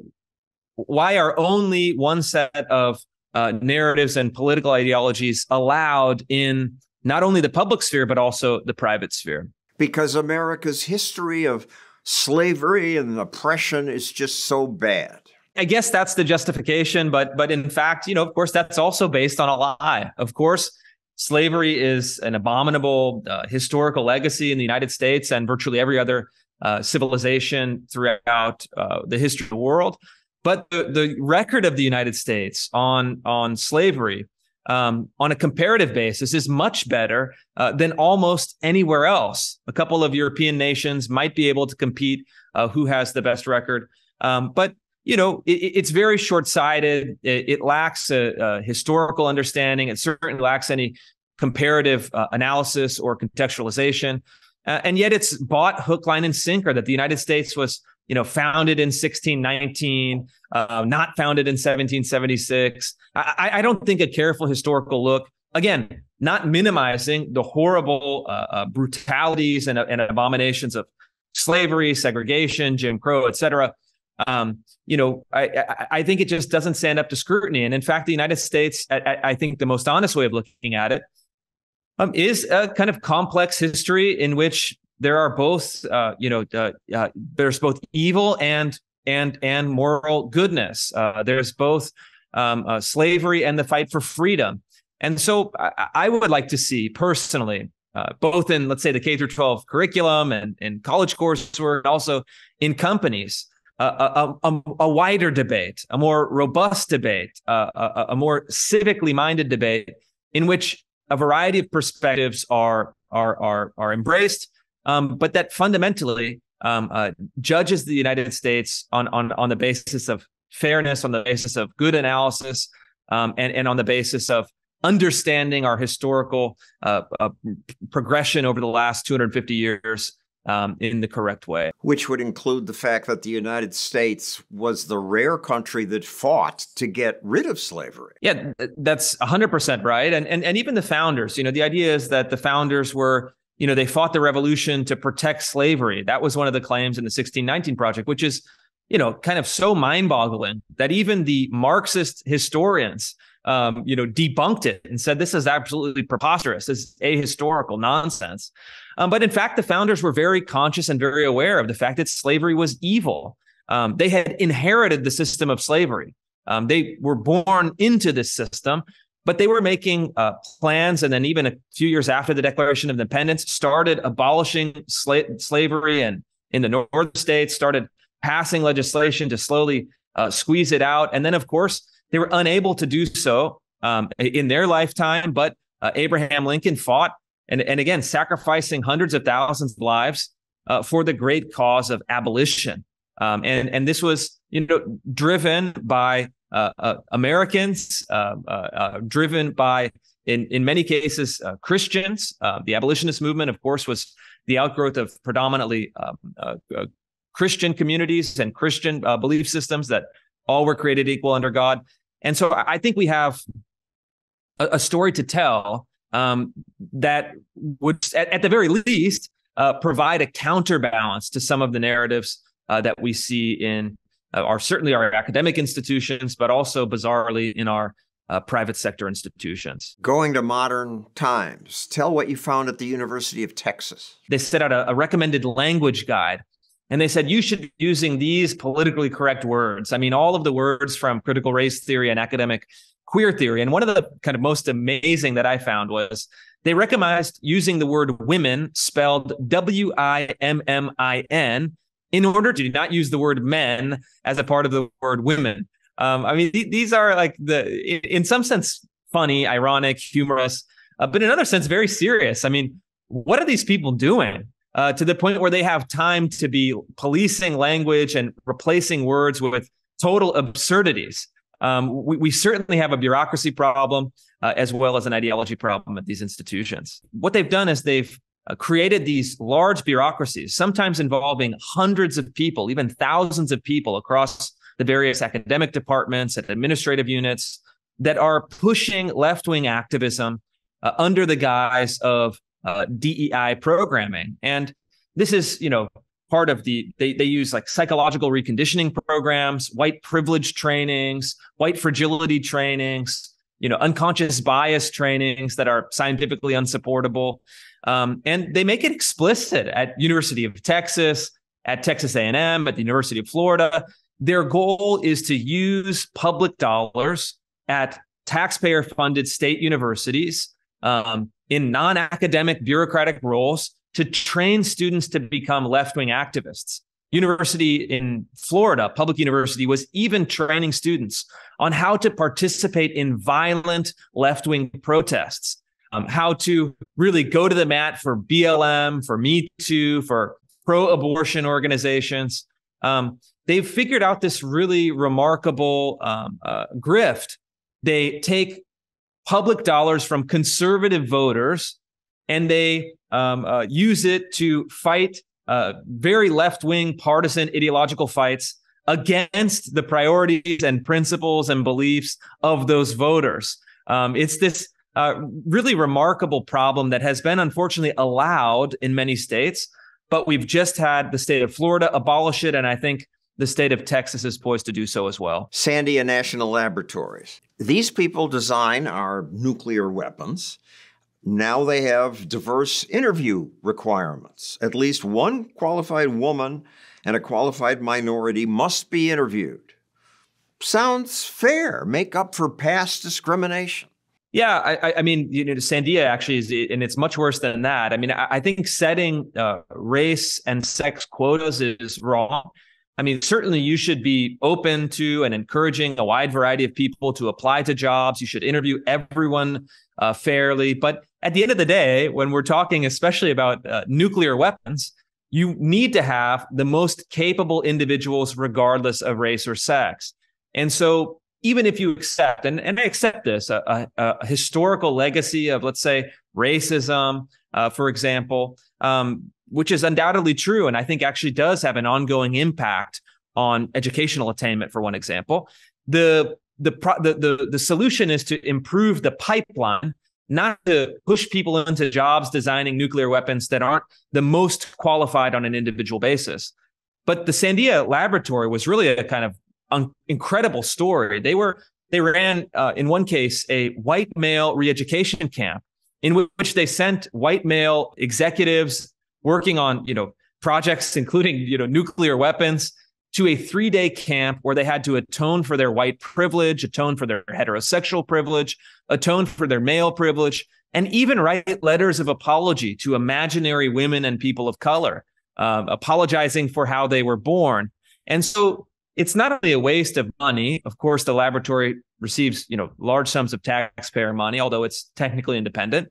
why are only one set of uh, narratives and political ideologies allowed in not only the public sphere but also the private sphere? Because America's history of slavery and oppression is just so bad. I guess that's the justification, but but in fact, you know, of course, that's also based on a lie. Of course, slavery is an abominable uh, historical legacy in the United States and virtually every other uh, civilization throughout uh, the history of the world. But the, the record of the United States on on slavery, um, on a comparative basis, is much better uh, than almost anywhere else. A couple of European nations might be able to compete uh, who has the best record, um, but you know, it, it's very short sighted. It, it, lacks a, a, historical understanding. It certainly lacks any comparative uh, analysis or contextualization. Uh, and yet it's bought hook, line, and sinker that the United States was, you know, founded in 1619, uh, not founded in 1776. I, I, don't think a careful historical look, again, not minimizing the horrible uh, uh, brutalities and, and abominations of slavery, segregation, Jim Crow, et cetera, um, you know, I, I think it just doesn't stand up to scrutiny. And in fact, the United States, I, I think the most honest way of looking at it um, is a kind of complex history in which there are both, uh, you know, uh, uh, there's both evil and and and moral goodness. Uh, there's both um, uh, slavery and the fight for freedom. And so, I, I would like to see personally, uh, both in let's say the K through 12 curriculum and in college coursework, and also in companies, a, a, a, wider debate, a more robust debate, uh, a, a, more civically minded debate in which a variety of perspectives are are are, are embraced, um, but that fundamentally um, uh, judges the United States on on on the basis of fairness, on the basis of good analysis, um, and and on the basis of understanding our historical uh, uh, progression over the last 250 years um, in the correct way. Which would include the fact that the United States was the rare country that fought to get rid of slavery. Yeah, that's 100% right. And, and, and even the founders, you know, the idea is that the founders were, you know, they fought the revolution to protect slavery. That was one of the claims in the 1619 Project, which is, you know, kind of so mind boggling that even the Marxist historians, um, you know, debunked it and said this is absolutely preposterous. This is ahistorical nonsense. Um, but in fact, the founders were very conscious and very aware of the fact that slavery was evil. Um, they had inherited the system of slavery. Um, they were born into this system, but they were making uh, plans. And then, even a few years after the Declaration of Independence, started abolishing sla- slavery and in the northern states, started passing legislation to slowly uh, squeeze it out. And then, of course, they were unable to do so um, in their lifetime. But uh, Abraham Lincoln fought and, and again, sacrificing hundreds of thousands of lives uh, for the great cause of abolition. Um, and, and this was, you know, driven by Americans, uh, uh, uh, driven by, in, in many cases, Christians. the abolitionist movement, of course, was the outgrowth of predominantly um, Christian communities and Christian belief systems that all were created equal under God. And so I think we have a, a story to tell um, that would, at, at, the very least, uh, provide a counterbalance to some of the narratives uh, that we see in uh, our certainly our academic institutions, but also bizarrely in our uh, private sector institutions. Going to modern times, tell what you found at the University of Texas. They set out a, a recommended language guide and they said you should be using these politically correct words. I mean, all of the words from critical race theory and academic queer theory. And one of the kind of most amazing that I found was they recognized using the word women spelled W I M M I N in order to not use the word men as a part of the word women. Um, I mean, th- these are like the, in, in, some sense, funny, ironic, humorous, uh, but in another sense, very serious. I mean, what are these people doing? Uh, to the point where they have time to be policing language and replacing words with total absurdities. Um, we, we, certainly have a bureaucracy problem uh, as well as an ideology problem at these institutions. What they've done is they've uh, created these large bureaucracies, sometimes involving hundreds of people, even thousands of people across the various academic departments and administrative units that are pushing left wing activism uh, under the guise of uh, DEI programming. And this is, you know, part of the they, they use like psychological reconditioning programs white privilege trainings white fragility trainings you know unconscious bias trainings that are scientifically unsupportable um, and they make it explicit at university of texas at texas a&m at the university of florida their goal is to use public dollars at taxpayer funded state universities um, in non-academic bureaucratic roles to train students to become left wing activists. University in Florida, public university, was even training students on how to participate in violent left wing protests, um, how to really go to the mat for BLM, for Me Too, for pro abortion organizations. Um, they've figured out this really remarkable um, uh, grift. They take public dollars from conservative voters and they um, uh, use it to fight uh, very left wing partisan ideological fights against the priorities and principles and beliefs of those voters. Um, it's this uh, really remarkable problem that has been unfortunately allowed in many states, but we've just had the state of Florida abolish it. And I think the state of Texas is poised to do so as well. Sandia National Laboratories. These people design our nuclear weapons. Now they have diverse interview requirements. At least one qualified woman and a qualified minority must be interviewed. Sounds fair. Make up for past discrimination. Yeah, I, I mean, you know, Sandia actually is, and it's much worse than that. I mean, I, I think setting uh, race and sex quotas is wrong. I mean, certainly you should be open to and encouraging a wide variety of people to apply to jobs. You should interview everyone uh, fairly. But at the end of the day, when we're talking especially about uh, nuclear weapons, you need to have the most capable individuals, regardless of race or sex. And so, even if you accept, and, and I accept this, a, a, a historical legacy of, let's say, racism, uh, for example, um, which is undoubtedly true, and I think actually does have an ongoing impact on educational attainment, for one example. The the, the, the, the solution is to improve the pipeline not to push people into jobs designing nuclear weapons that aren't the most qualified on an individual basis. But the Sandia laboratory was really a kind of un- incredible story. They were they ran uh, in one case a white male re-education camp in which they sent white male executives working on you know projects including you know nuclear weapons to a three day camp where they had to atone for their white privilege, atone for their heterosexual privilege, atone for their male privilege, and even write letters of apology to imaginary women and people of color, um, apologizing for how they were born. And so it's not only a waste of money. Of course, the laboratory receives you know large sums of taxpayer money, although it's technically independent.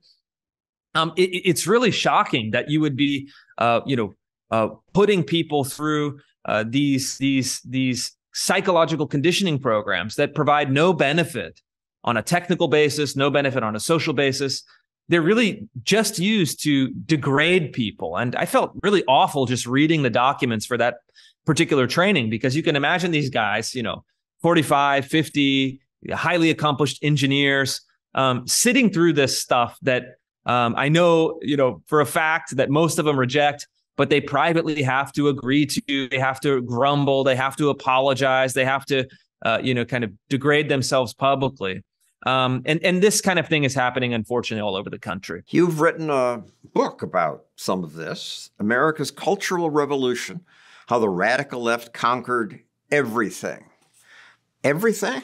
Um, it, it's really shocking that you would be, uh, you know, uh, putting people through uh, these these these psychological conditioning programs that provide no benefit on a technical basis, no benefit on a social basis. They're really just used to degrade people. And I felt really awful just reading the documents for that particular training because you can imagine these guys, you know, 45, 50, highly accomplished engineers um, sitting through this stuff that um, I know, you know, for a fact that most of them reject but they privately have to agree to, they have to grumble, they have to apologize, they have to, uh, you know, kind of degrade themselves publicly. Um, and and this kind of thing is happening, unfortunately, all over the country. You've written a book about some of this, America's Cultural Revolution: How the Radical Left Conquered Everything. Everything.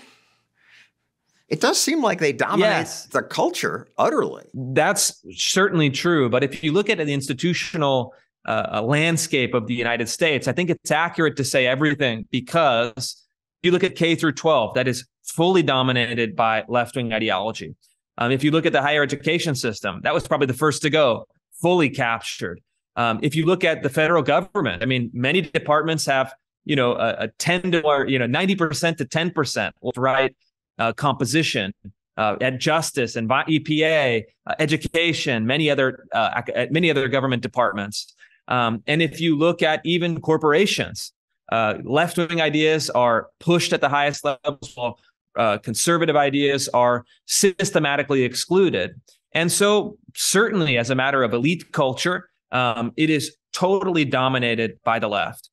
It does seem like they dominate Yes. the culture utterly. That's certainly true. But if you look at the institutional uh, landscape of the United States, I think it's accurate to say everything because if you look at K through 12, that is fully dominated by left wing ideology. Um, if you look at the higher education system, that was probably the first to go, fully captured. Um, if you look at the federal government, I mean, many departments have, you know, a, a 10 to or, you know, 90% to 10% right uh, composition uh, at justice and EPA, uh, education, many other uh, many other government departments. Um, and if you look at even corporations, uh, left wing ideas are pushed at the highest levels, while uh, conservative ideas are systematically excluded. And so, certainly, as a matter of elite culture, um, it is totally dominated by the left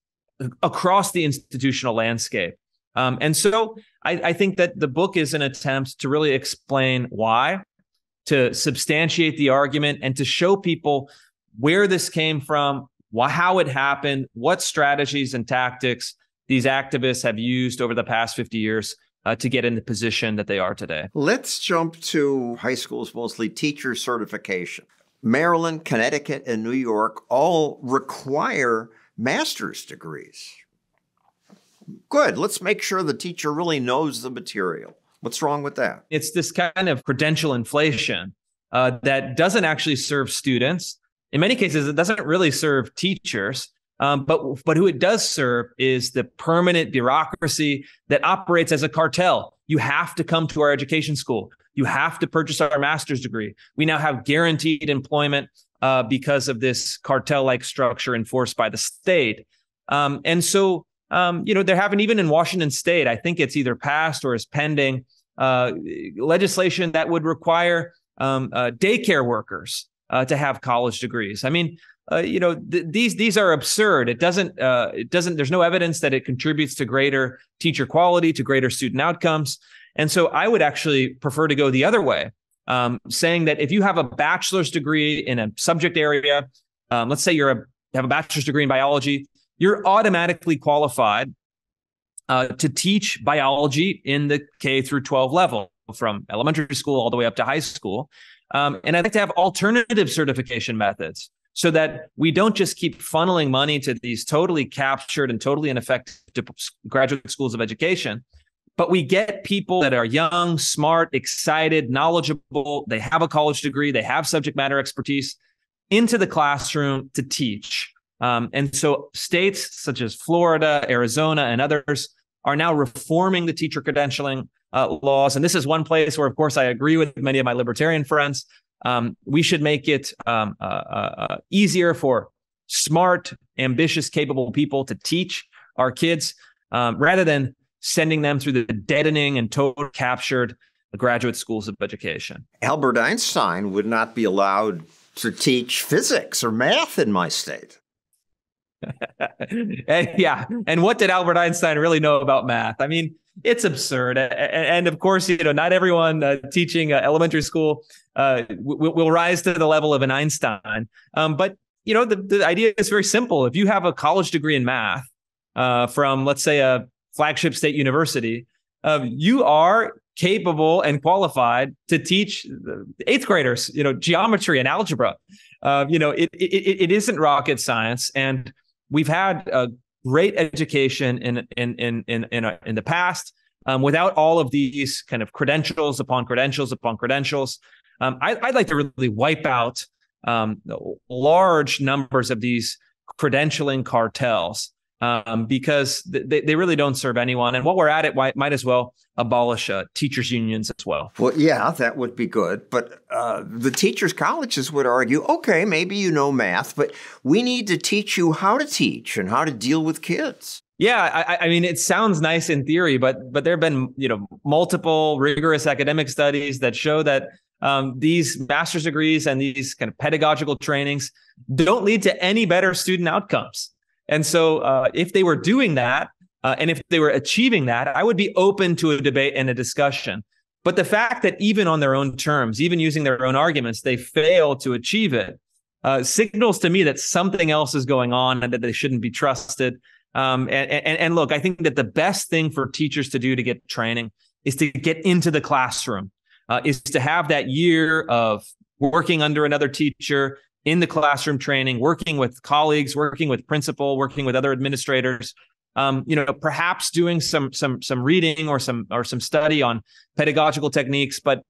across the institutional landscape. Um, and so I, I, think that the book is an attempt to really explain why, to substantiate the argument, and to show people where this came from, why, how it happened, what strategies and tactics these activists have used over the past 50 years uh, to get in the position that they are today. Let's jump to high schools, mostly teacher certification. Maryland, Connecticut, and New York all require master's degrees. Good. Let's make sure the teacher really knows the material. What's wrong with that? It's this kind of credential inflation uh, that doesn't actually serve students. In many cases, it doesn't really serve teachers. Um, but but who it does serve is the permanent bureaucracy that operates as a cartel. You have to come to our education school. You have to purchase our master's degree. We now have guaranteed employment uh, because of this cartel-like structure enforced by the state. Um, and so um, you know, there haven't even in Washington State. I think it's either passed or is pending uh, legislation that would require um, uh, daycare workers uh, to have college degrees. I mean, uh, you know, th- these these are absurd. It doesn't uh, it doesn't. There's no evidence that it contributes to greater teacher quality, to greater student outcomes. And so, I would actually prefer to go the other way, um, saying that if you have a bachelor's degree in a subject area, um, let's say you're a have a bachelor's degree in biology, you're automatically qualified uh, to teach biology in the K through 12 level, from elementary school all the way up to high school. Um, and I'd like to have alternative certification methods so that we don't just keep funneling money to these totally captured and totally ineffective graduate schools of education, but we get people that are young, smart, excited, knowledgeable, they have a college degree, they have subject matter expertise into the classroom to teach. Um, and so states such as Florida, Arizona, and others are now reforming the teacher credentialing uh, laws. And this is one place where, of course, I agree with many of my libertarian friends. Um, we should make it um, uh, uh, uh easier for smart, ambitious, capable people to teach our kids um, rather than sending them through the deadening and total captured graduate schools of education. Albert Einstein would not be allowed to teach physics or math in my state. and, yeah. And what did Albert Einstein really know about math? I mean, it's absurd. And, and of course, you know, not everyone uh, teaching uh, elementary school uh, w- will rise to the level of an Einstein. Um, but, you know, the, the idea is very simple. If you have a college degree in math uh, from, let's say, a flagship state university, you are capable and qualified to teach eighth graders, you know, geometry and algebra. Uh, you know, it, it it isn't rocket science, and we've had a great education in in in in in, a, in the past um, without all of these kind of credentials upon credentials upon credentials. Um, I, would like to really wipe out um, large numbers of these credentialing cartels um, because they, they really don't serve anyone. And while we're at it, might, might as well abolish uh, teachers' unions as well. Well, yeah, that would be good. But uh, the teachers' colleges would argue okay, maybe you know math, but we need to teach you how to teach and how to deal with kids. Yeah, I, I, mean, it sounds nice in theory, but but there have been you know multiple rigorous academic studies that show that um, these master's degrees and these kind of pedagogical trainings don't lead to any better student outcomes. And so, uh, if they were doing that, uh, and if they were achieving that, I would be open to a debate and a discussion. But the fact that even on their own terms, even using their own arguments, they fail to achieve it, uh, signals to me that something else is going on and that they shouldn't be trusted. Um, and, and, and look, I think that the best thing for teachers to do to get training is to get into the classroom, uh, is to have that year of working under another teacher in the classroom training, working with colleagues, working with principal, working with other administrators. Um, you know, perhaps doing some some some reading or some or some study on pedagogical techniques, but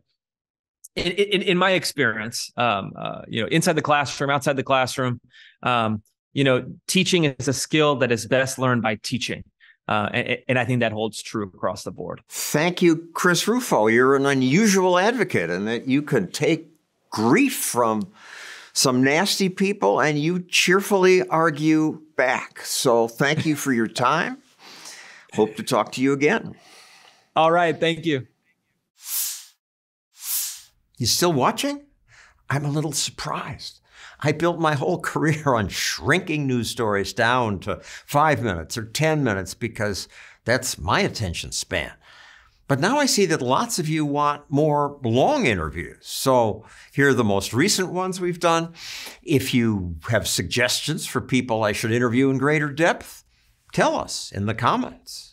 in, in, in my experience, um, uh, you know, inside the classroom, outside the classroom, um, you know, teaching is a skill that is best learned by teaching. Uh, and, and, I think that holds true across the board. Thank you, Chris Rufo. You're an unusual advocate and that you can take grief from some nasty people and you cheerfully argue back. So thank you for your time. Hope to talk to you again. All right. Thank you. You still watching? I'm a little surprised. I built my whole career on shrinking news stories down to five minutes or 10 minutes because that's my attention span. But now I see that lots of you want more long interviews. So here are the most recent ones we've done. If you have suggestions for people I should interview in greater depth, tell us in the comments.